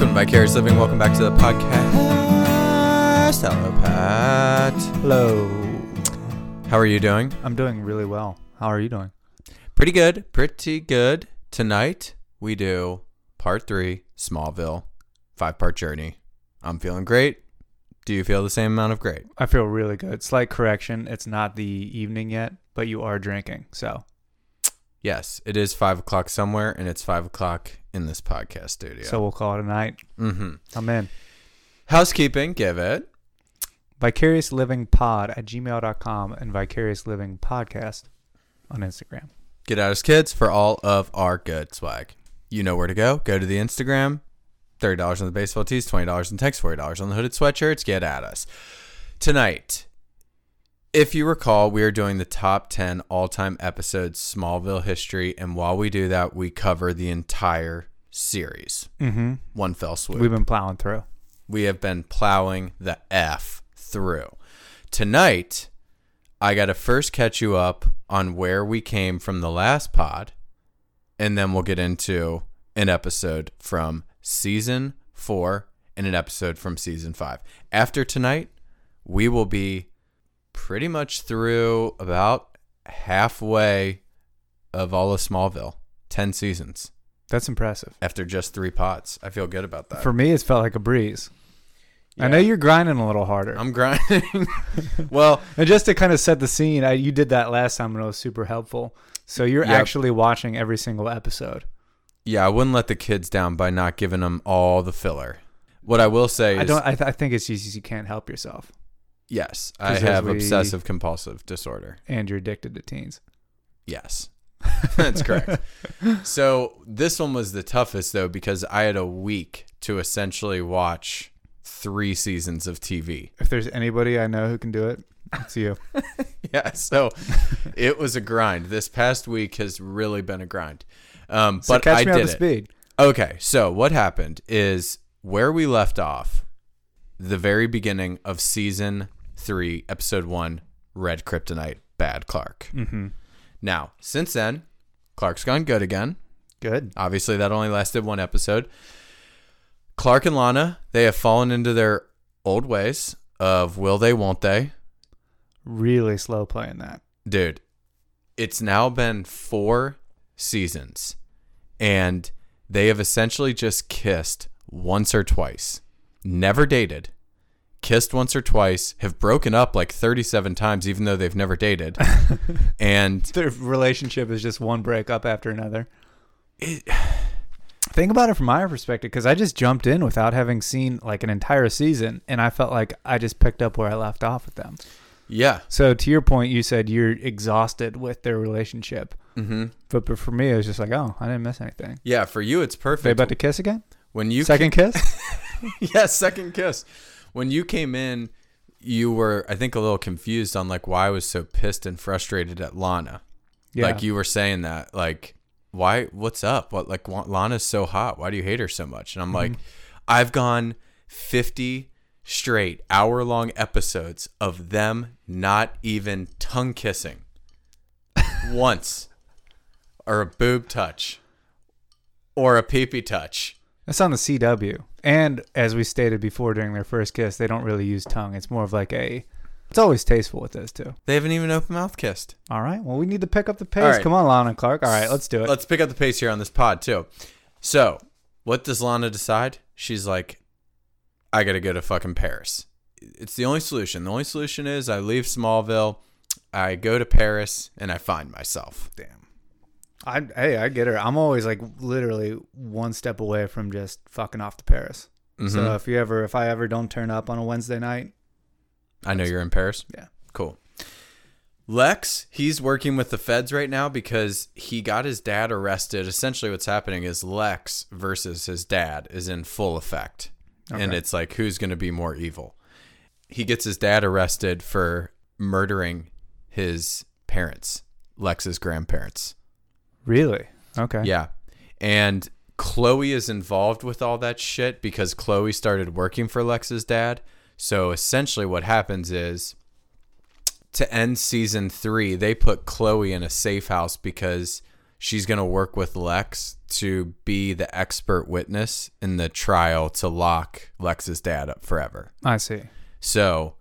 Welcome to Vicarious Living. Welcome back to the podcast. Hello, Pat. Hello. How are you doing? I'm doing really well. How are you doing? Pretty good. Pretty good. Tonight we do part three, Smallville, five part journey. I'm feeling great. Do you feel the same amount of great? I feel really good. Slight correction. It's not the evening yet, but you are drinking. So Yes, it is five o'clock somewhere, and it's five o'clock in this podcast studio. so we'll call it a night. mm-hmm. I'm in. housekeeping, give it. Vicarious Living Pod at gmail.com and Vicarious Living Podcast on Instagram. Get out as kids for all of our good swag. You know where to go. Go to the Instagram. Thirty dollars on the baseball tees, twenty dollars in text, forty dollars on the hooded sweatshirts. Get at us tonight. If you recall, we are doing the top 10 all time episodes Smallville history. And while we do that, we cover the entire series. Mm-hmm. One fell swoop. We've been plowing through. we have been plowing the F through. Tonight, I got to first catch you up on where we came from the last pod, and then we'll get into an episode from season four and an episode from season five. After tonight, we will be pretty much through about halfway of all of Smallville, 10 seasons That's impressive. after just three pots. I feel good about that. For me, it's felt like a breeze. I know you're grinding a little harder. I'm grinding. well, and just to kind of set the scene, I, you did that last time and it was super helpful. So you're Yep. actually watching every single episode. yeah, I wouldn't let the kids down by not giving them all the filler. What I will say is, I don't. I, th- I think it's just you can't help yourself, yes, I have we- obsessive compulsive disorder. and you're addicted to teens. Yes, that's correct. So this one was the toughest though because I had a week to essentially watch three seasons of TV. If there's anybody I know who can do it, it's you. Yeah, so it was a grind. This past week has really been a grind. Um, So but catch I did it. speed. Okay, so what happened is where we left off, the very beginning of season three, episode one, Red Kryptonite, Bad Clark. Mm-hmm. Now, since then, Clark's gone good again. Good. Obviously, that only lasted one episode. Clark and Lana, they have fallen into their old ways of will they, won't they? Really slow playing that. dude, it's now been four seasons, and they have essentially just kissed once or twice, never dated, kissed once or twice, have broken up like 37 times, even though they've never dated. and Their relationship is just one breakup after another. it, Think about it from my perspective, because I just jumped in without having seen like an entire season, and I felt like I just picked up where I left off with them. yeah, So to your point, you said you're exhausted with their relationship, hmm but, but for me, it was just like, oh, I didn't miss anything. yeah, for you, it's perfect. They about to kiss again? when you Second kiss? yeah, second kiss. When you came in, you were, I think, a little confused on like why I was so pissed and frustrated at Lana. Yeah. Like you were saying that, like, why? What's up? What? Like, wa- Lana's so hot. Why do you hate her so much? And I'm like, mm-hmm. I've gone 50 straight hour long episodes of them not even tongue kissing once, or a boob touch, or a peepee touch. That's on the CW. And as we stated before during their first kiss, they don't really use tongue. It's more of like a. It's always tasteful with those two. They haven't even open mouth kissed. All right. Well, we need to pick up the pace. All right. Come on, Lana Clark. All right, let's do it. Let's pick up the pace here on this pod too. So, what does Lana decide? She's like, I gotta go to fucking Paris. It's the only solution. The only solution is I leave Smallville, I go to Paris, and I find myself. Damn. I hey, I get her. I'm always like literally one step away from just fucking off to Paris. Mhm. So if you ever, if I ever don't turn up on a Wednesday night, I know you're in Paris. Yeah. Cool. Lex, he's working with the feds right now because he got his dad arrested. Essentially, what's happening is Lex versus his dad is in full effect. and it's like who's going to be more evil. He gets his dad arrested for murdering his parents, Lex's grandparents. Really? Okay. Yeah. And Chloe is involved with all that shit because Chloe started working for Lex's dad. So essentially, what happens is to end season three, they put Chloe in a safe house because she's going to work with Lex to be the expert witness in the trial to lock Lex's dad up forever. I see. So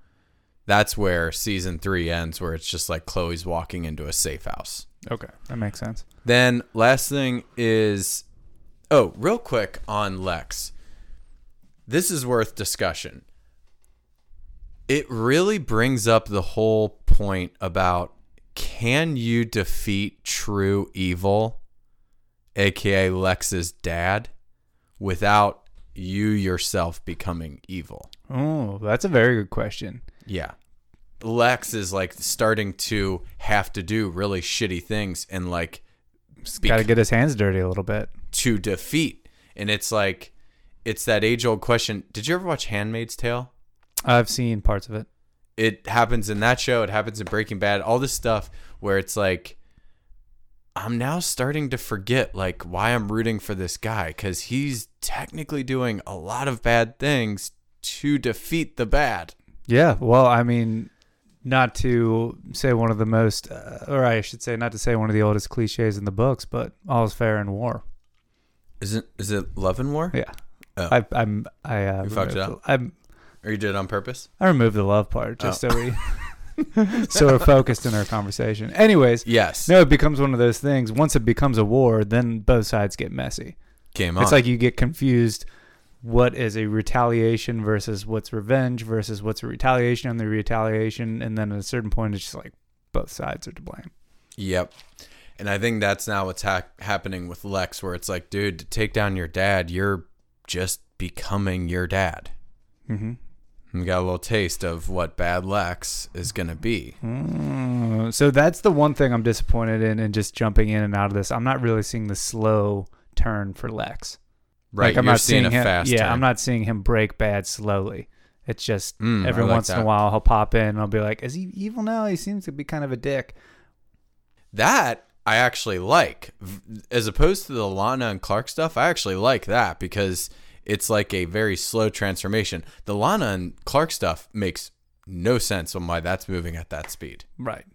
that's where season three ends, where it's just like Chloe's walking into a safe house. Okay. That makes sense. Then last thing is oh, real quick on Lex. This is worth discussion. It really brings up the whole point about can you defeat true evil, aka Lex's dad, without you yourself becoming evil? Oh, that's a very good question. Yeah. Lex is like starting to have to do really shitty things and like Got to get his hands dirty a little bit. to defeat. And it's like, it's that age old question. Did you ever watch Handmaid's Tale? I've seen parts of it. It happens in that show. It happens in Breaking Bad. All this stuff where it's like, I'm now starting to forget like why I'm rooting for this guy because he's technically doing a lot of bad things to defeat the bad. Yeah. Well, I mean, not to say one of the most, uh, or I should say, not to say one of the oldest cliches in the books, but all is fair in war. Is it is it Love and War? Yeah. Oh. I, I'm. I. Uh, You fucked it up? the- I'm. Or you did it on purpose? I removed the love part just Oh. so we. so we're focused in our conversation. Anyways, Yes. no, it becomes one of those things. Once it becomes a war, then both sides get messy. Game on. It's like you get confused. What is a retaliation versus what's revenge versus what's a retaliation on the retaliation, and then at a certain point, it's just like both sides are to blame. Yep. And I think that's now what's ha- happening with Lex, where it's like, dude, to take down your dad, you're just becoming your dad. Mm-hmm. We got a little taste of what bad Lex is going to be. Mm, so that's the one thing I'm disappointed in, and just jumping in and out of this. I'm not really seeing the slow turn for Lex. Right. Like, I'm you're not seeing, seeing a him. yeah, turn. I'm not seeing him break bad slowly. It's just Mm, every like once in a while he'll pop in and I'll be like, "Is he evil now? He seems to be kind of a dick." That I actually like. As opposed to the Lana and Clark stuff, I actually like that because it's like a very slow transformation. The Lana and Clark stuff makes no sense on why that's moving at that speed. Right.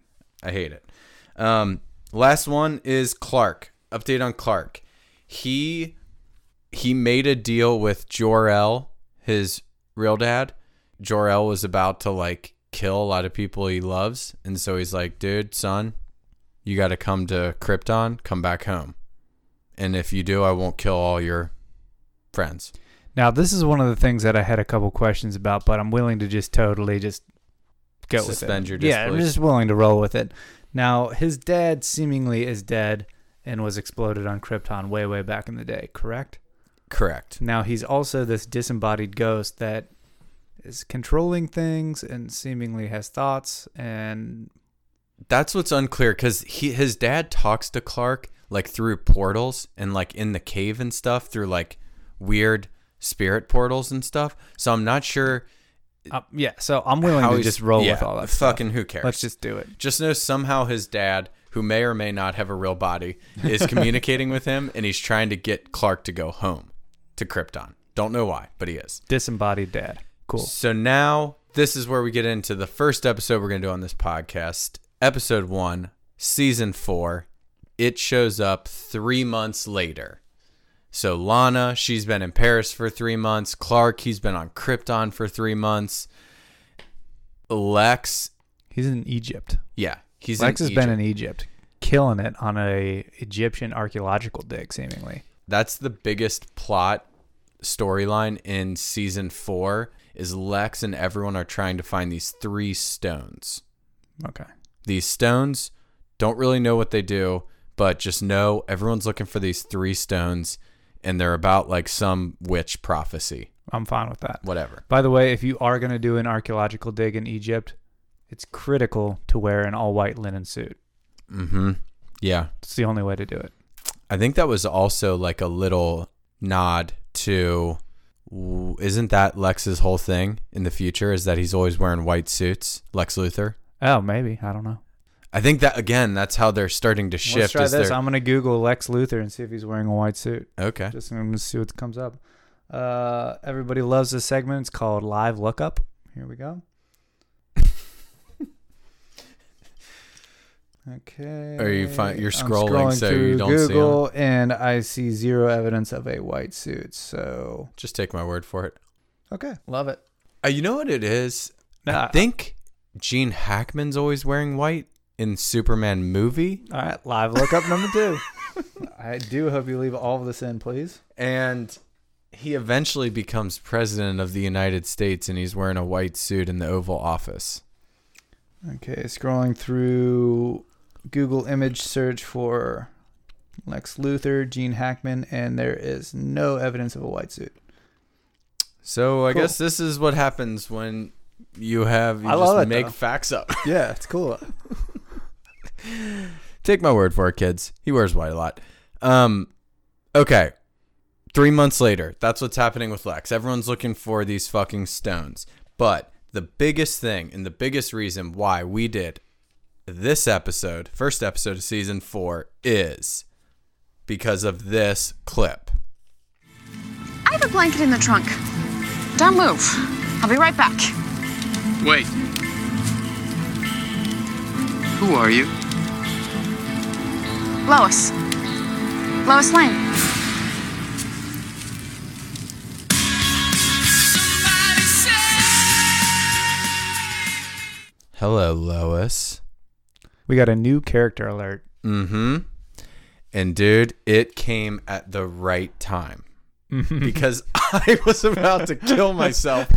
I hate it. Um, last one is Clark. Update on Clark. He he made a deal with Jor-El, his real dad. Jor-El was about to like kill a lot of people he loves, and so he's like, "Dude, son, you got to come to Krypton. Come back home, and if you do, I won't kill all your friends." Now this is one of the things that I had a couple questions about, but I'm willing to just totally just go Suspend with it. your yeah, I'm just willing to roll with it. Now his dad seemingly is dead and was exploded on Krypton way way back in the day. Correct. Correct. Now he's also this disembodied ghost that is controlling things and seemingly has thoughts and That's what's unclear because he his dad talks to Clark like through portals and like in the cave and stuff through like weird spirit portals and stuff. So I'm not sure uh, yeah. So I'm willing to just roll yeah, with all that. stuff. Fucking who cares? Let's just do it. just know somehow his dad, who may or may not have a real body, is communicating with him and he's trying to get Clark to go home to Krypton. Don't know why, but he is. Disembodied dad. Cool. So now this is where we get into the first episode we're going to do on this podcast. Episode one, season four. It shows up three months later. So Lana, she's been in Paris for three months. Clark, he's been on Krypton for three months. Lex, He's in Egypt. yeah, he's Lex has been in Egypt, killing it on a Egyptian archaeological dig, seemingly. That's the biggest plot storyline in season four. Is Lex and everyone are trying to find these three stones. Okay. these stones don't really know what they do but just know everyone's looking for these three stones and they're about like some witch prophecy I'm fine with that. whatever By the way, if you are going to do an archaeological dig in Egypt, it's critical to wear an all white linen suit. mm-hmm yeah It's the only way to do it. I think that was also like a little nod to isn't that Lex's whole thing in the future? Is that he's always wearing white suits, Lex Luthor? Oh, maybe. I don't know. I think that again, that's how they're starting to shift. Let's try is this. I'm gonna Google Lex Luthor and see if he's wearing a white suit. okay. Just gonna see what comes up. Uh, everybody loves this segment. It's called Live Lookup. Here we go. Okay. Are you fi- you're I'm scrolling so you through don't see 'em? Google, and I see zero evidence of a white suit. So Just take my word for it. okay, love it. Uh, you know what it is? Nah, I think Gene Hackman's always wearing white in Superman movie. All right, live lookup number two. I do hope you leave all of this in, please. And he eventually becomes president of the United States and he's wearing a white suit in the Oval Office. Okay, scrolling through Google image search for Lex Luthor, Gene Hackman, and there is no evidence of a white suit. So I Cool. guess this is what happens when you have you I just it, make though. facts up. Yeah, it's cool. Take my word for it, kids. He wears white a lot. Um, okay. Three months later, that's what's happening with Lex. Everyone's looking for these fucking stones. But the biggest thing and the biggest reason why we did this episode, first episode of season four, is because of this clip. I have a blanket in the trunk. Don't move. I'll be right back. Wait. Who are you? Lois. Lois Lane. Hello, Lois. We got a new character alert. Mm-hmm. And dude, it came at the right time. because I was about to kill myself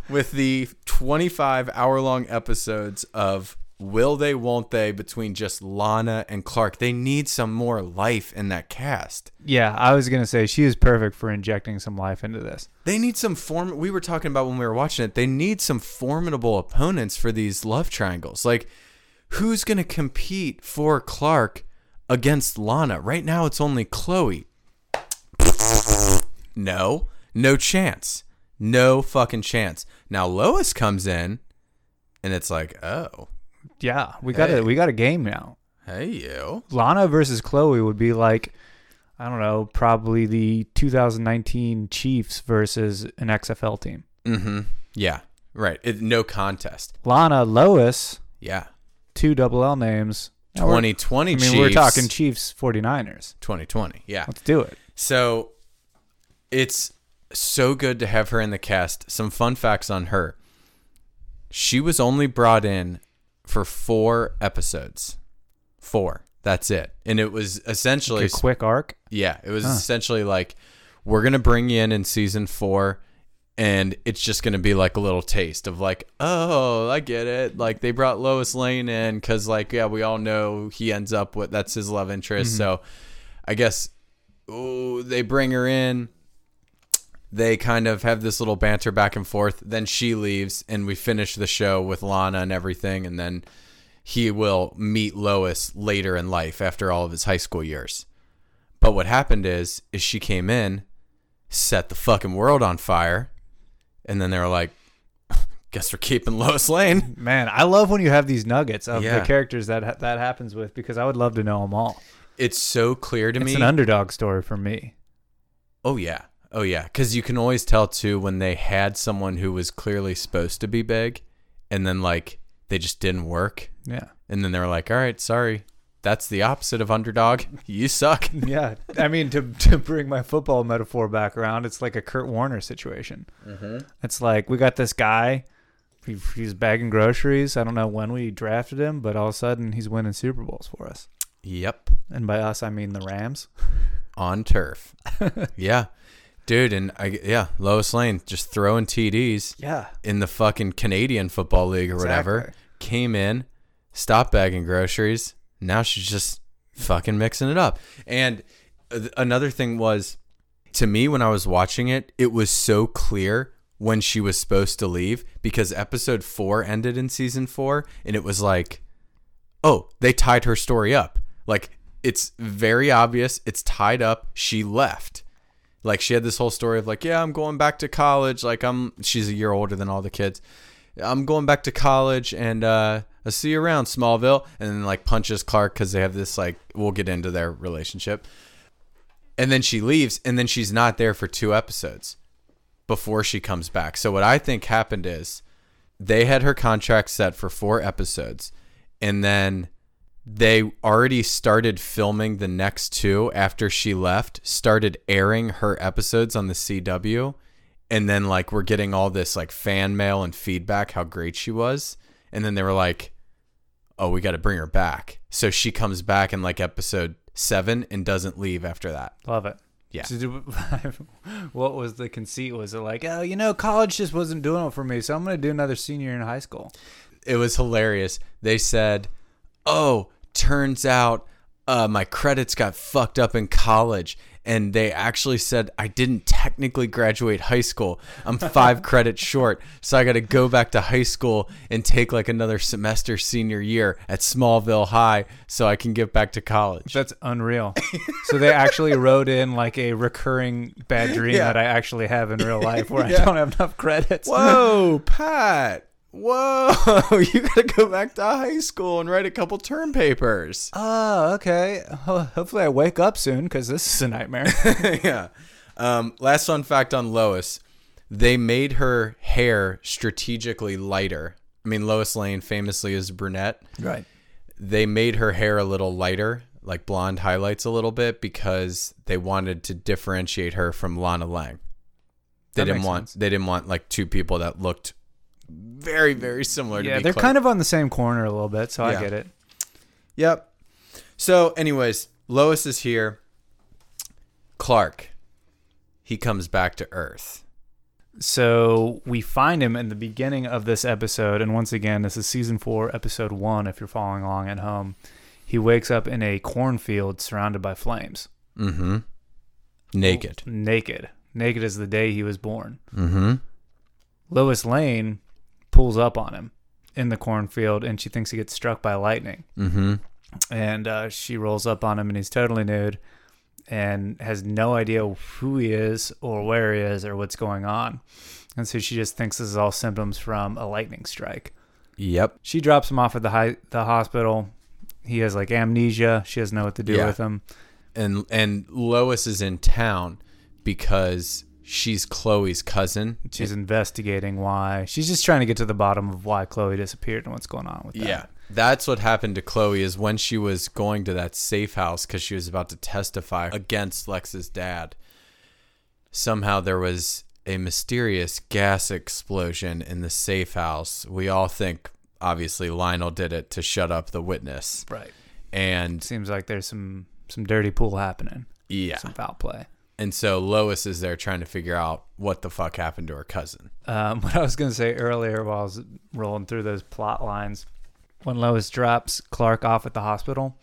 with the 25 hour long episodes of Will They, Won't They between just Lana and Clark. They need some more life in that cast. Yeah, I was gonna say she is perfect for injecting some life into this. They need some form. We were talking about when we were watching it. They need some formidable opponents for these love triangles. Like, who's going to compete for Clark against Lana? Right now, it's only Chloe. No, no chance. No fucking chance. Now Lois comes in, and it's like, oh, Yeah, we got Hey. a we got a game now. hey you. Lana versus Chloe would be like, I don't know, probably the 2019 Chiefs versus an XFL team. Mm-hmm. Yeah, right. It, no contest. Lana, Lois, Yeah. Two double L names. Now we're- 2020 I mean, Chiefs. we're talking Chiefs 49ers. 2020. Yeah. Let's do it. So it's so good to have her in the cast. Some fun facts on her. She was only brought in for four episodes. Four. That's it. And it was essentially Like a quick arc. yeah, it was Huh. essentially like we're going to bring you in in season 4 and it's just going to be like a little taste of like, "Oh, I get it." Like they brought Lois Lane in cuz like yeah, we all know he ends up with that's his love interest. Mm-hmm. So I guess oh, they bring her in they kind of have this little banter back and forth. Then she leaves, and we finish the show with Lana and everything. And then he will meet Lois later in life after all of his high school years. But what happened is, is she came in, set the fucking world on fire, and then they were like, "Guess we're keeping Lois Lane." Man, I love when you have these nuggets of Yeah. the characters that ha- that happens with because I would love to know them all. It's so clear to It's me. It's an underdog story for me. Oh yeah. Oh yeah, cuz you can always tell too when they had someone who was clearly supposed to be big and then like they just didn't work Yeah. and then they were like, "All right, sorry. That's the opposite of underdog. You suck." Yeah, I mean to to bring my football metaphor back around, it's like a Kurt Warner situation. Mm-hmm. It's like we got this guy, he, he's bagging groceries. I don't know when we drafted him, but all of a sudden he's winning Super Bowls for us. Yep. And by us, I mean the Rams. On turf. yeah. Dude, and I yeah, Lois Lane just throwing TDs Yeah, in the fucking Canadian Football League or whatever. Came in, stopped bagging groceries. Now she's just fucking mixing it up. And another thing was, to me, when I was watching it, it was so clear when she was supposed to leave because episode four ended in season four, and it was like, oh, they tied her story up. Like it's very obvious. It's tied up. She left. Like she had this whole story of like, yeah, I'm going back to college. Like I'm, she's a year older than all the kids. I'm going back to college and uh, I'll see you around Smallville. And then like punches Clark because they have this like, we'll get into their relationship. And then she leaves and then she's not there for two episodes before she comes back. So what I think happened is they had her contract set for four episodes and then they already started filming the next two after she left, started airing her episodes on the CW, and then like we're getting all this like fan mail and feedback how great she was. And then they were like, Oh, we gotta bring her back. So she comes back in like episode seven and doesn't leave after that. Love it. Yeah. So do- what was the conceit? Was it like, oh, you know, college just wasn't doing it for me, so I'm going to do another senior in high school? it was hilarious. They said, "Oh, turns out uh, my credits got fucked up in college." And they actually said I didn't technically graduate high school. I'm five credits short, so I got to go back to high school and take like another semester senior year at Smallville High, so I can get back to college. That's unreal. so they actually wrote in like a recurring bad dream Yeah. that I actually have in real life where Yeah. I don't have enough credits. Whoa, Pat! Whoa, you got to go back to high school and write a couple term papers. Oh, okay. Ho- hopefully I wake up soon because this is a nightmare. yeah. Um, last fun fact on Lois: they made her hair strategically lighter. I mean, Lois Lane famously is a brunette. right. They made her hair a little lighter, like blonde highlights a little bit, because they wanted to differentiate her from Lana Lang. They That didn't want sense. they didn't want like two people that looked very very similar. Yeah, they're kind of on the same corner a little bit, so Yeah. I get it. Yep. So, anyways, Lois is here. Clark, he comes back to Earth. So we find him in the beginning of this episode, and once again, this is season four, episode one. If you're following along at home, he wakes up in a cornfield surrounded by flames, Mm-hmm. Naked. naked, naked as the day he was born. Mm-hmm. Lois Lane pulls up on him in the cornfield, and she thinks he gets struck by lightning. Mm-hmm. And uh, she rolls up on him, and he's totally nude and has no idea who he is or where he is or what's going on. And so she just thinks this is all symptoms from a lightning strike. Yep. She drops him off at the hi- the hospital. He has like amnesia. She doesn't know what to do Yeah. with him. And and Lois is in town because she's Chloe's cousin. She's investigating why. She's just trying to get to the bottom of why Chloe disappeared and what's going on with that. Yeah. That's what happened to Chloe is when she was going to that safe house because she was about to testify against Lex's dad. Somehow there was a mysterious gas explosion in the safe house. We all think, obviously, Lionel did it to shut up the witness. Right. And Seems like there's some some dirty pool happening. yeah. Some foul play. And so Lois is there trying to figure out what the fuck happened to her cousin. Um, what I was going to say earlier while I was rolling through those plot lines, when Lois drops Clark off at the hospital,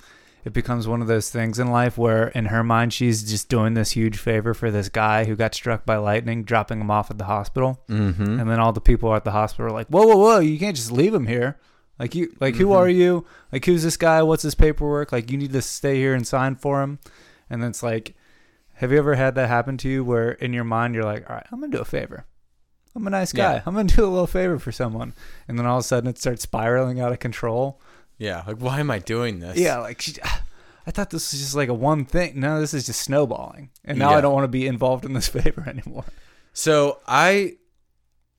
it becomes one of those things in life where, in her mind, she's just doing this huge favor for this guy who got struck by lightning, dropping him off at the hospital. Mm-hmm. And then all the people at the hospital are like, "Whoa, whoa, whoa! You can't just leave him here. Like you, like who are you? Like who's this guy? What's his paperwork? Like you need to stay here and sign for him." And then it's like, have you ever had that happen to you where in your mind you're like, "All right, I'm gonna do a favor. I'm a nice guy. Yeah. I'm gonna do a little favor for someone," and then all of a sudden it starts spiraling out of control. Yeah. Like, why am I doing this? Yeah, like ah, I thought this was just like a one thing. No, this is just snowballing, and now Yeah. I don't want to be involved in this favor anymore. So I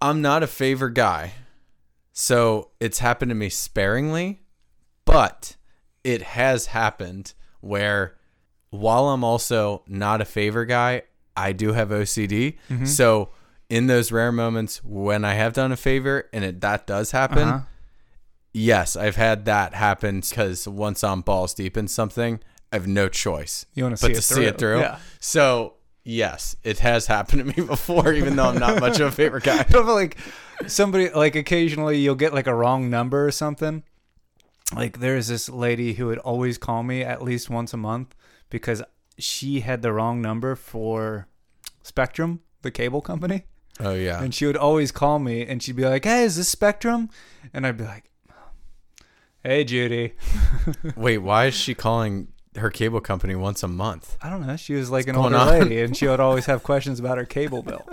I'm not a favor guy. So it's happened to me sparingly, but it has happened where while I'm also not a favor guy, I do have OCD. Mm-hmm. So in those rare moments when I have done a favor and it that does happen, Uh-huh. yes, I've had that happen because once I'm balls deep in something, I have no choice You wanna but see to it see it through. through. Yeah. So yes, it has happened to me before, even though I'm not much of a favor guy. I like somebody like occasionally you'll get like a wrong number or something. Like there's this lady who would always call me at least once a month because she had the wrong number for Spectrum, the cable company. Oh yeah, And she would always call me and she'd be like, Hey, is this Spectrum? And I'd be like, Hey Judy. wait, why is she calling her cable company once a month? I don't know. She was like an going older on? lady, and she would always have questions about her cable bill.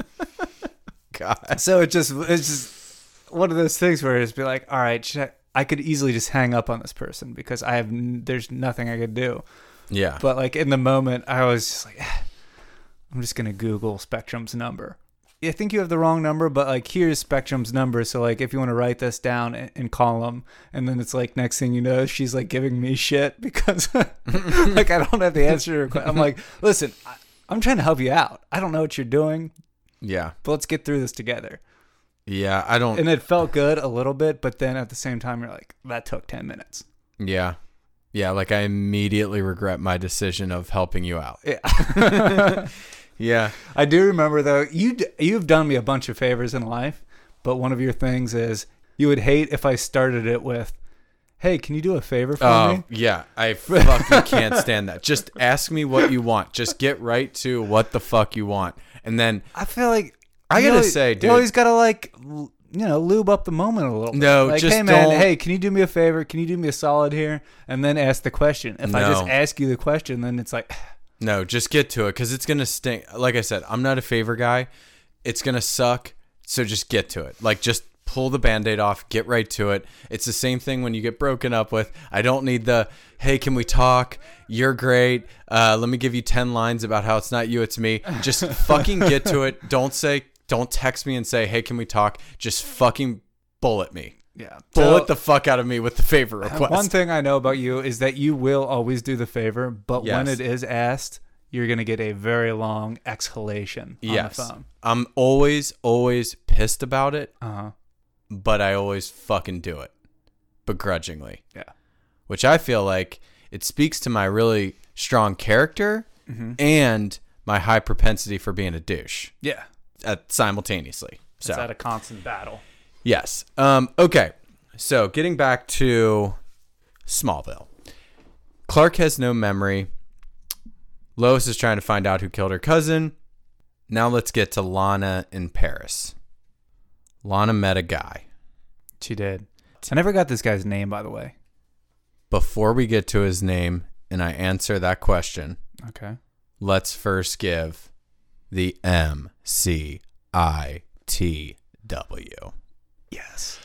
God. So it just it's just one of those things where it's be like, all right, I, I could easily just hang up on this person because I have n- there's nothing I could do. Yeah. But like in the moment, I was just like, "Ah, I'm just gonna Google Spectrum's number. I think you have the wrong number, but like here's Spectrum's number. So like if you want to write this down and, call them, and then it's like next thing you know, she's like giving me shit because like I don't have the answer. To her que- I'm like, listen, I, I'm trying to help you out. I don't know what you're doing, yeah. but let's get through this together. Yeah. I don't. And it felt good a little bit, but then at the same time, you're like, that took ten minutes. yeah. Yeah. Like I immediately regret my decision of helping you out. Yeah. Yeah. I do remember though you d- you've done me a bunch of favors in life, but one of your things is you would hate if I started it with, "Hey, can you do a favor for Oh me?" yeah, I fucking can't stand that. Just ask me what you want. Just get right to what the fuck you want, and then I feel like I gotta always- say, you dude- always gotta like l- you know lube up the moment a little. bit. No, like, just hey man, don't- hey, can you do me a favor? Can you do me a solid here? And then ask the question. If I just ask you the question, then it's like, no, just get to it because it's gonna stink. Like I said, I'm not a favor guy. It's gonna suck. So just get to it. Like just pull the band-aid off get right to it it's the same thing when you get broken up with i don't need the hey can we talk you're great uh, let me give you 10 lines about how it's not you it's me just fucking get to it don't say don't text me and say hey can we talk just fucking bullet me yeah, bullet the fuck out of me with the favor request. One thing I know about you is that you will always do the favor, but when it is asked, you're gonna get a very long exhalation on yes, the phone. I'm always always pissed about it, Uh huh. but I always fucking do it begrudgingly, Yeah. which I feel like it speaks to my really strong character Mm-hmm. and my high propensity for being a douche Yeah. At, simultaneously. So It's at a constant battle. Yes. Um, okay. So getting back to Smallville. Clark has no memory. Lois is trying to find out who killed her cousin. Now let's get to Lana in Paris. Lana met a guy. She did. I never got this guy's name, by the way. Before we get to his name and I answer that question, Okay. let's first give the M C I T W. Yes.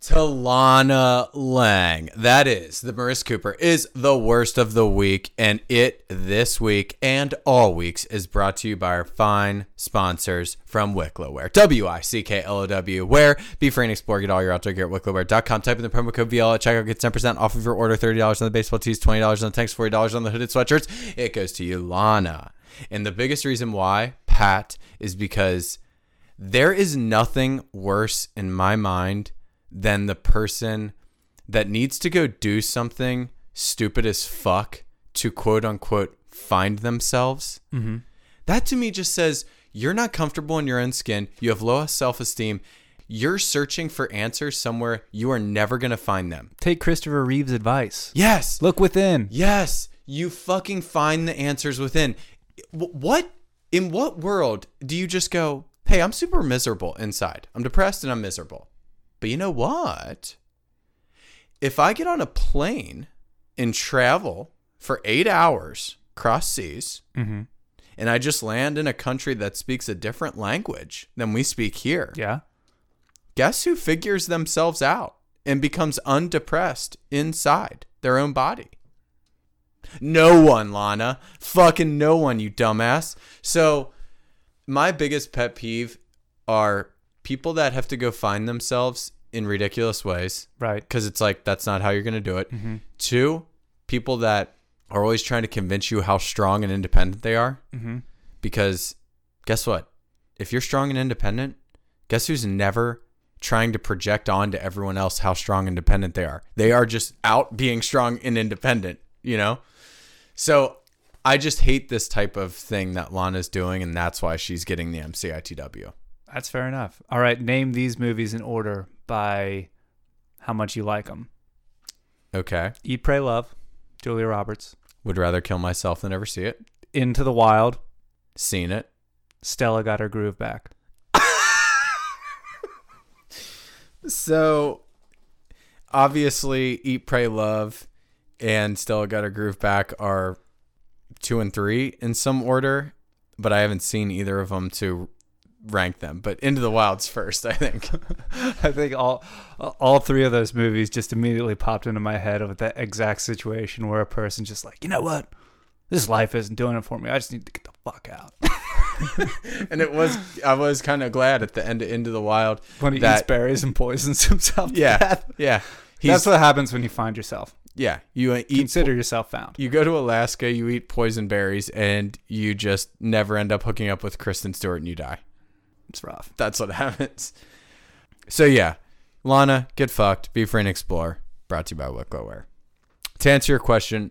to Lana Lang. That is, the Marissa Cooper is the worst of the week, and it this week and all weeks is brought to you by our fine sponsors from Wicklow Wear. W I C K L O W. Where be free and explore. Get all your outdoor gear at wicklowwear.com. Type in the promo code VL at checkout. Get 10% off of your order. $30 on the baseball tees, $20 on the tanks, $40 on the hooded sweatshirts. It goes to you, Lana. And the biggest reason why, Pat, is because there is nothing worse in my mind than the person that needs to go do something stupid as fuck to quote unquote find themselves. Mm-hmm. That to me just says you're not comfortable in your own skin. You have low self esteem. You're searching for answers somewhere you are never going to find them. Take Christopher Reeve's advice. Yes. Look within. Yes, you fucking find the answers within. What in what world do you just go, "Hey, I'm super miserable inside. I'm depressed and I'm miserable." But you know what? If I get on a plane and travel for 8 hours cross seas, Mm-hmm. and I just land in a country that speaks a different language than we speak here. Yeah. Guess who figures themselves out and becomes undepressed inside their own body? No one, Lana. Fucking no one, you dumbass. So, my biggest pet peeve are people that have to go find themselves in ridiculous ways Right. because it's like that's not how you're going to do it. Two, people that are always trying to convince you how strong and independent they are. Mm-hmm. Because guess what? If you're strong and independent, guess who's never trying to project onto everyone else how strong and independent they are? They are just out being strong and independent, you know? So I just hate this type of thing that Lana's doing, and that's why she's getting the MCITW. That's fair enough. All right. Name these movies in order by how much you like them. Okay. Eat, Pray, Love. Julia Roberts. Would rather kill myself than ever see it. Into the Wild. Seen it. Stella got her groove back. So obviously, Eat, Pray, Love and Still Got a Groove Back are two and three in some order, but I haven't seen either of them to rank them. But Into the Wild's first, I think. I think all all three of those movies just immediately popped into my head with that exact situation where a person just like, you know what, this life isn't doing it for me. I just need to get the fuck out. and it was, I was kind of glad at the end of Into the Wild. when he that- eats berries and poisons himself. to Yeah, death. yeah. He's, that's what happens when you find yourself. Yeah, you uh, eat Consider yourself found. You go to Alaska, you eat poison berries, and you just never end up hooking up with Kristen Stewart and you die. It's rough. That's what happens. So yeah, Lana, get fucked, be free and explore. Brought to you by Wicklow Wear. To answer your question,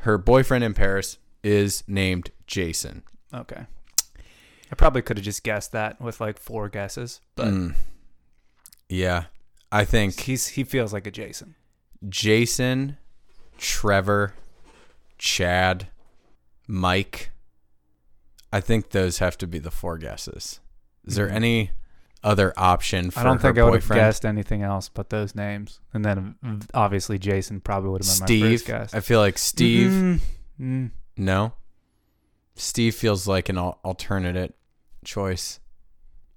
her boyfriend in Paris is named Jason. Okay. I probably could have just guessed that with like four guesses, but Mm. Yeah, I think he's he feels like a Jason. Jason, Trevor, Chad, Mike. I think those have to be the four guesses. Is there Mhm. any other option for I don't think I would have boyfriend? guessed anything else but those names. And then obviously Jason probably would have been my Steve. first guess. I feel like Steve. Mm, mm. No. Steve feels like an al- alternate choice.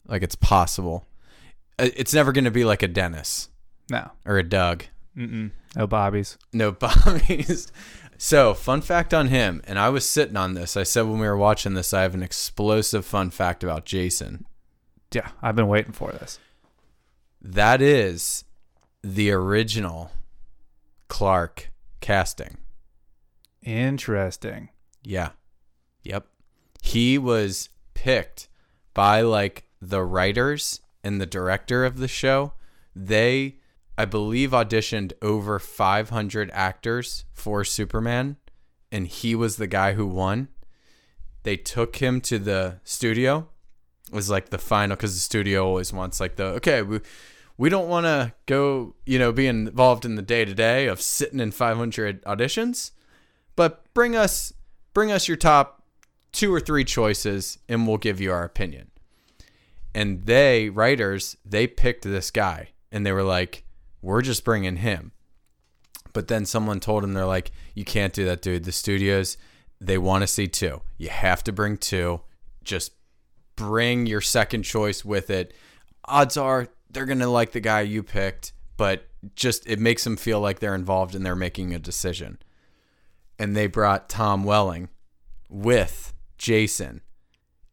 Like it's possible. Uh, It's never going to be like a Dennis No. or a Doug. Mm-mm. No Bobbies. No Bobbies. So, fun fact on him, and I was sitting on this. I said when we were watching this, I have an explosive fun fact about Jason. Yeah, I've been waiting for this. That is the original Clark casting. Interesting. Yeah. Yep. He was picked by like the writers and the director of the show. They, I believe, auditioned over 500 actors for Superman, and he was the guy who won. They took him to the studio. It was like the final because the studio always wants like the okay we we don't want to go you know be involved in the day to day of sitting in 500 auditions but bring us bring us your top two or three choices and we'll give you our opinion and they writers they picked this guy and they were like we're just bringing him. But then someone told him they're like you can't do that dude. The studios they want to see two. You have to bring two. Just bring your second choice with it. Odds are they're going to like the guy you picked but just it makes them feel like they're involved and they're making a decision. And they brought Tom Welling with Jason,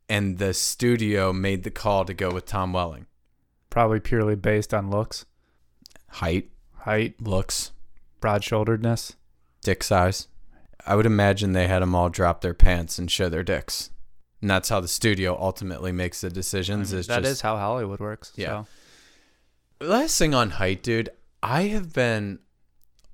and the studio made the call to go with Tom Welling. Probably purely based on looks, Height, height, looks, broad shoulderedness. dick size. I would imagine they had them all drop their pants and show their dicks, and that's how the studio ultimately makes the decisions. is That just, is how Hollywood works. Yeah. So. Last thing on height, dude. I have been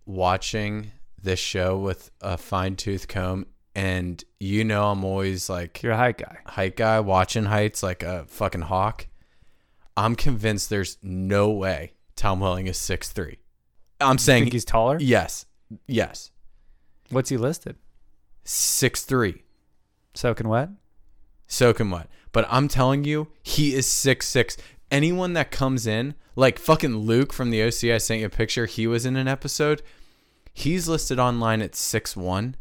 watching this show with a fine tooth comb, and you know I'm always like You're a height guy. height guy watching heights like a fucking hawk. I'm convinced there's no way Tom Welling is six three. I'm saying Think he's taller? yes, yes, What's he listed? six three, Soaking wet? soaking wet. But I'm telling you, he is six six. Anyone that comes in, like fucking Luke from the OC, I sent you a picture. He was in an episode. He's listed online at six one.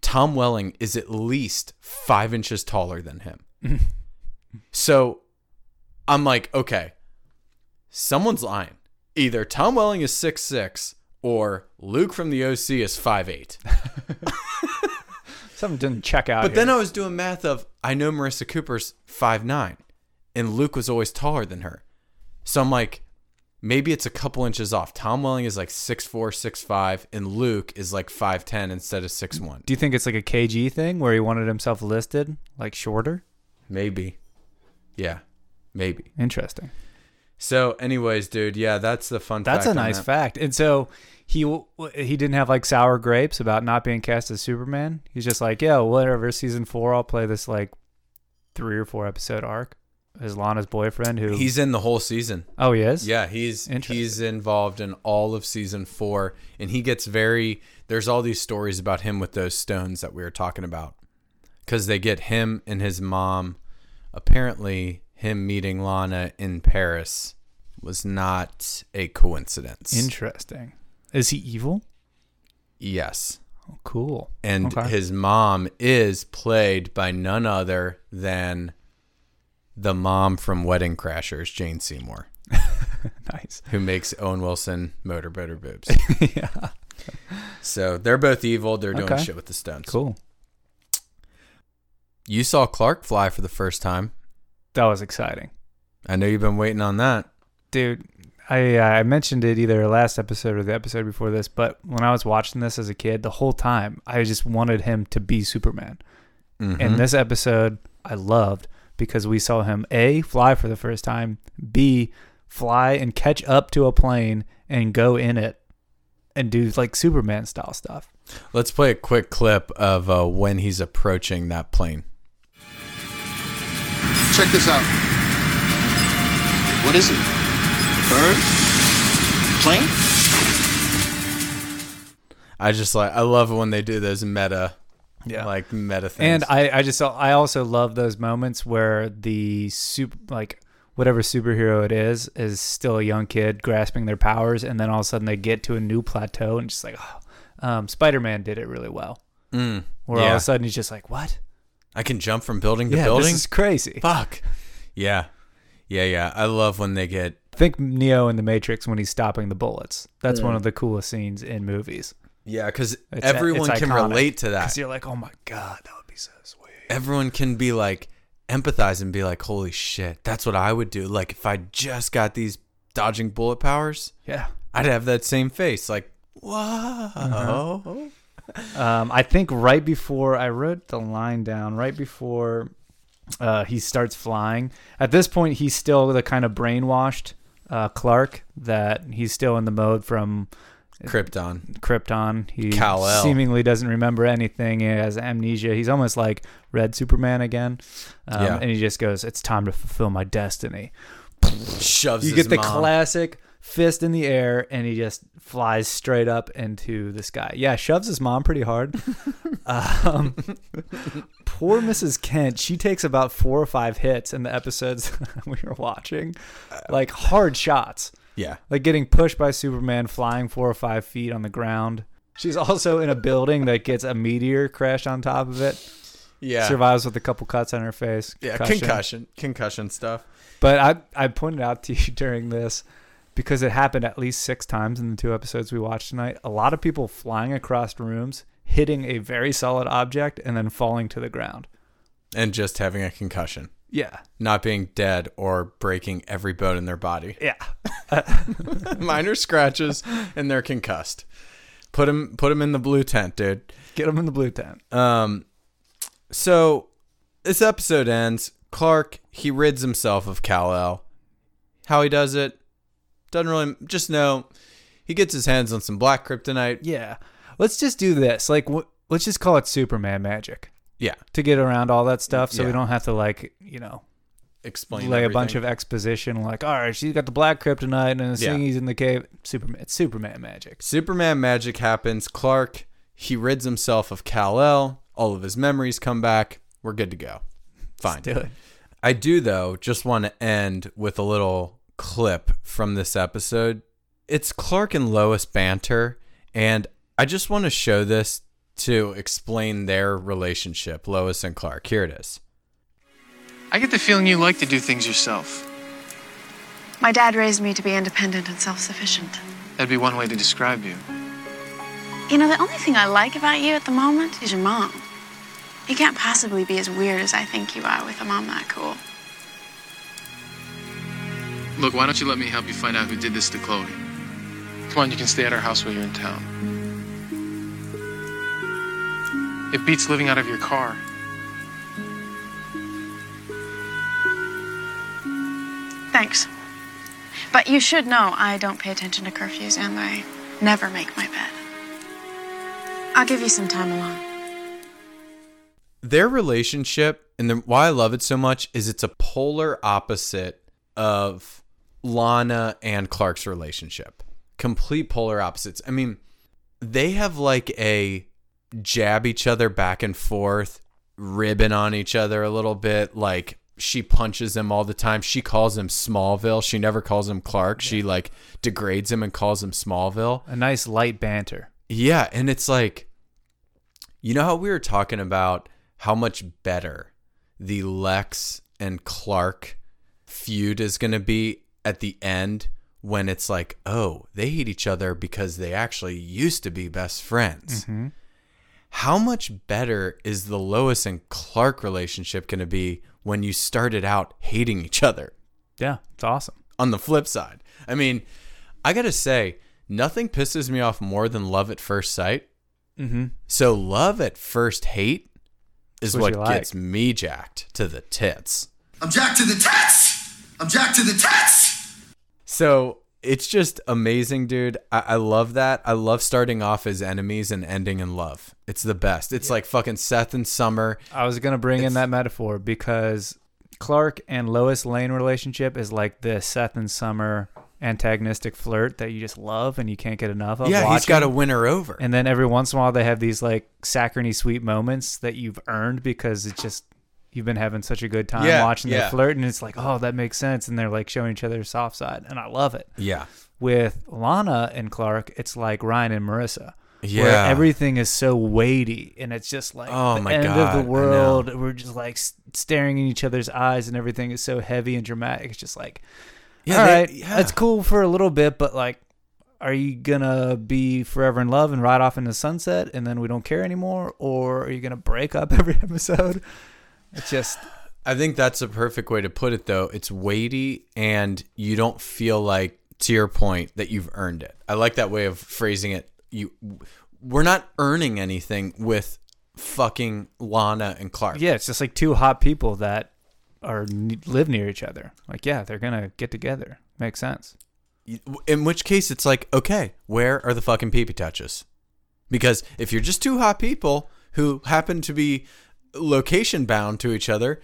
Tom Welling is at least five inches taller than him. so I'm like, okay, someone's lying. Either Tom Welling is six six or Luke from the OC is five eight. Something didn't check out. But then. I was doing math of I know Marissa Cooper's five nine, and Luke was always taller than her. So I'm like, maybe it's a couple inches off. Tom Welling is like six four, six five, and Luke is like five ten instead of six one. Do you think it's like a KG thing where he wanted himself listed like shorter? Maybe. Yeah. Maybe. Interesting. So, anyways, dude, yeah, that's the fun. That's a nice that. fact. And so he he didn't have like sour grapes about not being cast as Superman. He's just like, yeah, whatever. Season four, I'll play this like three or four episode arc as Lana's boyfriend. Who He's in the whole season. oh he is Yeah, he's he's involved in all of season four, and he gets very. There's all these stories about him with those stones that we were talking about, because they get him and his mom. Apparently, him meeting Lana in Paris was not a coincidence. interesting. Is he evil? Yes. Oh, cool. And Okay. his mom is played by none other than the mom from Wedding Crashers, Jane Seymour, nice. who makes Owen Wilson motorboater boobs. yeah. so they're both evil. They're doing Okay. shit with the stones. Cool. You saw Clark fly for the first time. That was exciting. I know you've been waiting on that. dude i uh, i mentioned it either last episode or the episode before this but when i was watching this as a kid the whole time i just wanted him to be superman Mhm. and this episode i loved because we saw him a fly for the first time b fly and catch up to a plane and go in it and do like superman style stuff Let's play a quick clip of uh, when he's approaching that plane. Check this out. What is it? Bird? Plane? I just like I love when they do those meta, Yeah. like meta things. And I, I just I also love those moments where the super like whatever superhero it is is still a young kid grasping their powers, and then all of a sudden they get to a new plateau and just like, oh. um, Spider Man did it really well. Mm, Where all of a sudden he's just like, what? I can jump from building to yeah, building. this is crazy. Fuck. Yeah, yeah, yeah. I love when they get. Think Neo in the Matrix when he's stopping the bullets. That's one of the coolest scenes in movies. Yeah, because everyone it's can iconic. relate to that. Because you're like, oh my god, that would be so sweet. Everyone can be like empathize and be like, "Holy shit, that's what I would do." Like if I just got these dodging bullet powers, Yeah. I'd have that same face. Like, whoa. Uh-huh. Um, I think right before I wrote the line down, right before uh, he starts flying. At this point, he's still the kind of brainwashed uh, Clark that he's still in the mode from Krypton. Krypton. He Kal-El. seemingly doesn't remember anything. He has amnesia. He's almost like Red Superman again. Um, Yeah. And he just goes, "It's time to fulfill my destiny." Shoves. You get the mom. classic fist in the air, and he just flies straight up into the sky. Yeah, shoves his mom pretty hard. um, poor Mrs. Kent. She takes about four or five hits in the episodes we were watching, like hard shots, Yeah. like getting pushed by Superman, flying four or five feet on the ground. She's also in a building that gets a meteor crashed on top of it. Yeah. Survives with a couple cuts on her face. Yeah. Concussion. Concussion stuff. But I I pointed out to you during this because it happened at least six times in the two episodes we watched tonight. A lot of people flying across rooms, hitting a very solid object, and then falling to the ground. And just having a concussion. Yeah, Not being dead or breaking every bone in their body. yeah, Minor scratches and they're concussed. Put him put him in the blue tent, dude. get them in the blue tent. Um so this episode ends. Clark, he rids himself of Kal-El. How he does it, doesn't really just know he gets his hands on some black kryptonite. Yeah, let's just do this. Like, wh- let's just call it Superman magic Yeah. to get around all that stuff, so we don't have to like you know Explain lay a bunch of exposition. Like, all right, she's got the black kryptonite and the Yeah. thing he's in the cave. Superman, it's Superman magic. Superman magic happens. Clark, he rids himself of Kal-El. All of his memories come back. We're good to go. Fine. Let's do it. I do though just want to end with a little clip from this episode. It's Clark and Lois banter, and I just want to show this to explain their relationship, Lois and Clark. Here it is. I get the feeling you like to do things yourself. My dad raised me to be independent and self sufficient. That'd be one way to describe you. You know, the only thing I like about you at the moment is your mom. You can't possibly be as weird as I think you are with a mom that cool. Look, why don't you let me help you find out who did this to Chloe? Come on, you can stay at our house while you're in town. It beats living out of your car. Thanks. But you should know I don't pay attention to curfews and I never make my bed. I'll give you some time alone. Their relationship, and the, why I love it so much, is it's a polar opposite of Lana and Clark's relationship. Complete polar opposites. I mean, they have like a jab each other back and forth, ribbing on each other a little bit. Like she punches him all the time. She calls him Smallville. She never calls him Clark. She like degrades him and calls him Smallville. A nice light banter. Yeah, and it's like, you know how we were talking about how much better the Lex and Clark feud is going to be at the end when it's like, oh, they hate each other because they actually used to be best friends. How much better is the Lois and Clark relationship going to be when you started out hating each other? Yeah, it's awesome. on the flip side. I mean, I got to say, nothing pisses me off more than love at first sight. Mm-hmm. So, love at first hate is What what you like. gets me jacked to the tits. I'm jacked to the tits! I'm jacked to the tits! So, it's just amazing, dude. I, I love that. I love starting off as enemies and ending in love. It's the best. It's like fucking Seth and Summer. I was gonna bring in that metaphor because Clark and Lois Lane relationship is like the Seth and Summer antagonistic flirt that you just love and you can't get enough of. yeah, he's got to win her over. And then every once in a while they have these like saccharine sweet moments that you've earned because it's just you've been having such a good time Yeah, watching yeah. them flirt and it's like, oh, that makes sense. And they're like showing each other soft side. And I love it. yeah. With Lana and Clark, it's like Ryan and Marissa. Where Yeah. everything is so weighty and it's just like Oh the my end God, of the world. We're just like staring in each other's eyes and everything is so heavy and dramatic. It's just like, Yeah, all they- right, yeah. that's cool for a little bit, but like, are you gonna be forever in love and ride off into the sunset and then we don't care anymore, or are you gonna break up every episode? It's just I think that's a perfect way to put it, though. It's weighty, and you don't feel like, to your point, that you've earned it. I like that way of phrasing it. You, we're not earning anything with fucking Lana and Clark. yeah, it's just like two hot people that are live near each other. Like, yeah, they're gonna get together. Makes sense. In which case, it's like, okay, where are the fucking peepee touches? Because if you're just two hot people who happen to be location bound to each other,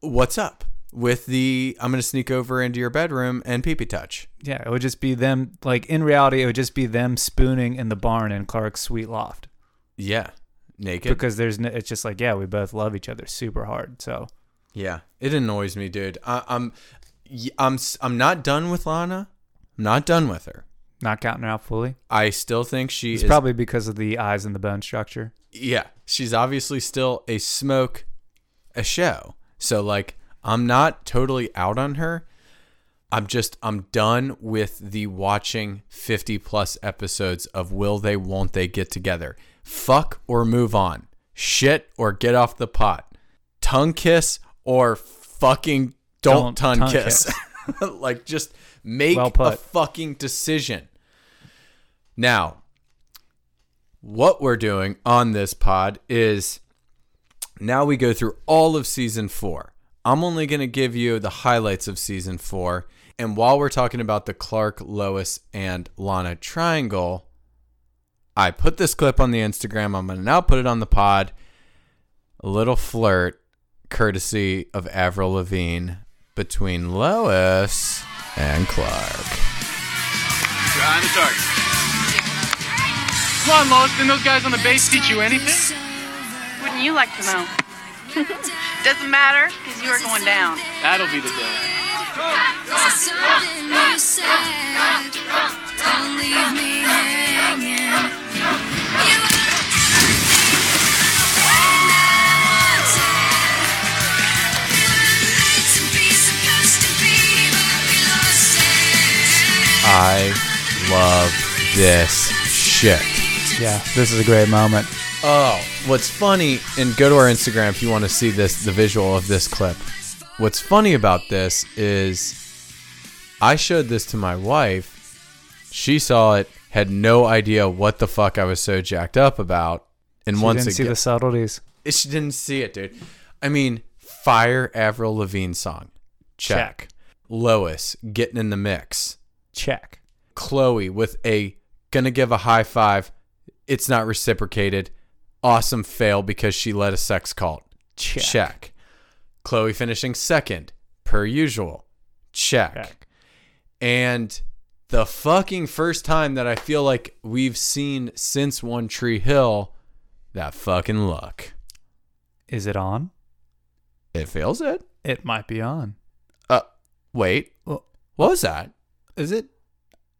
what's up with the I'm going to sneak over into your bedroom and pee pee touch? Yeah, it would just be them. Like in reality, it would just be them spooning in the barn in Clark's sweet loft Yeah, naked. because there's. No, it's just like, yeah, we both love each other super hard. So Yeah, it annoys me, dude. I, I'm, I'm, I'm not done with Lana. I'm not done with her. Not counting her out fully. I still think she It's is. probably because of the eyes and the bone structure. yeah, she's obviously still a smoke, a show. So like, I'm not totally out on her. I'm just, I'm done with the watching 50 plus episodes of will they, won't they get together. Fuck or move on. Shit or get off the pot. Tongue kiss or fucking don't, Don't tongue, tongue kiss. like just make Well a fucking decision. Now, what we're doing on this pod is now we go through all of season four. I'm only going to give you the highlights of season four. And while we're talking about the Clark, Lois, and Lana triangle, I put this clip on the Instagram. I'm going to now put it on the pod. A little flirt, courtesy of Avril Lavigne, between Lois and Clark. Your eye in the dark. Come on, Lois. Didn't those guys on the base teach you anything? Wouldn't you like to know? Doesn't matter, because you are going down. That'll be the day. Something you said. Don't leave me hanging. I love this shit. Yeah, this is a great moment. Oh, what's funny, and go to our Instagram if you want to see this, the visual of this clip. What's funny about this is I showed this to my wife. She saw it, had no idea what the fuck I was so jacked up about. And She once didn't see the subtleties. she didn't see it, dude. I mean, Fire Avril Lavigne song. Check. Check. Lois getting in the mix. Check. Chloe with a gonna give a high five. It's not reciprocated. Awesome fail because she led a sex cult. Check. Check. Chloe finishing second, per usual. Check. Check. And the fucking first time that I feel like we've seen since One Tree Hill, that fucking look. Is it on? It feels it. It might be on. Uh, wait. Well- What was that? Is it?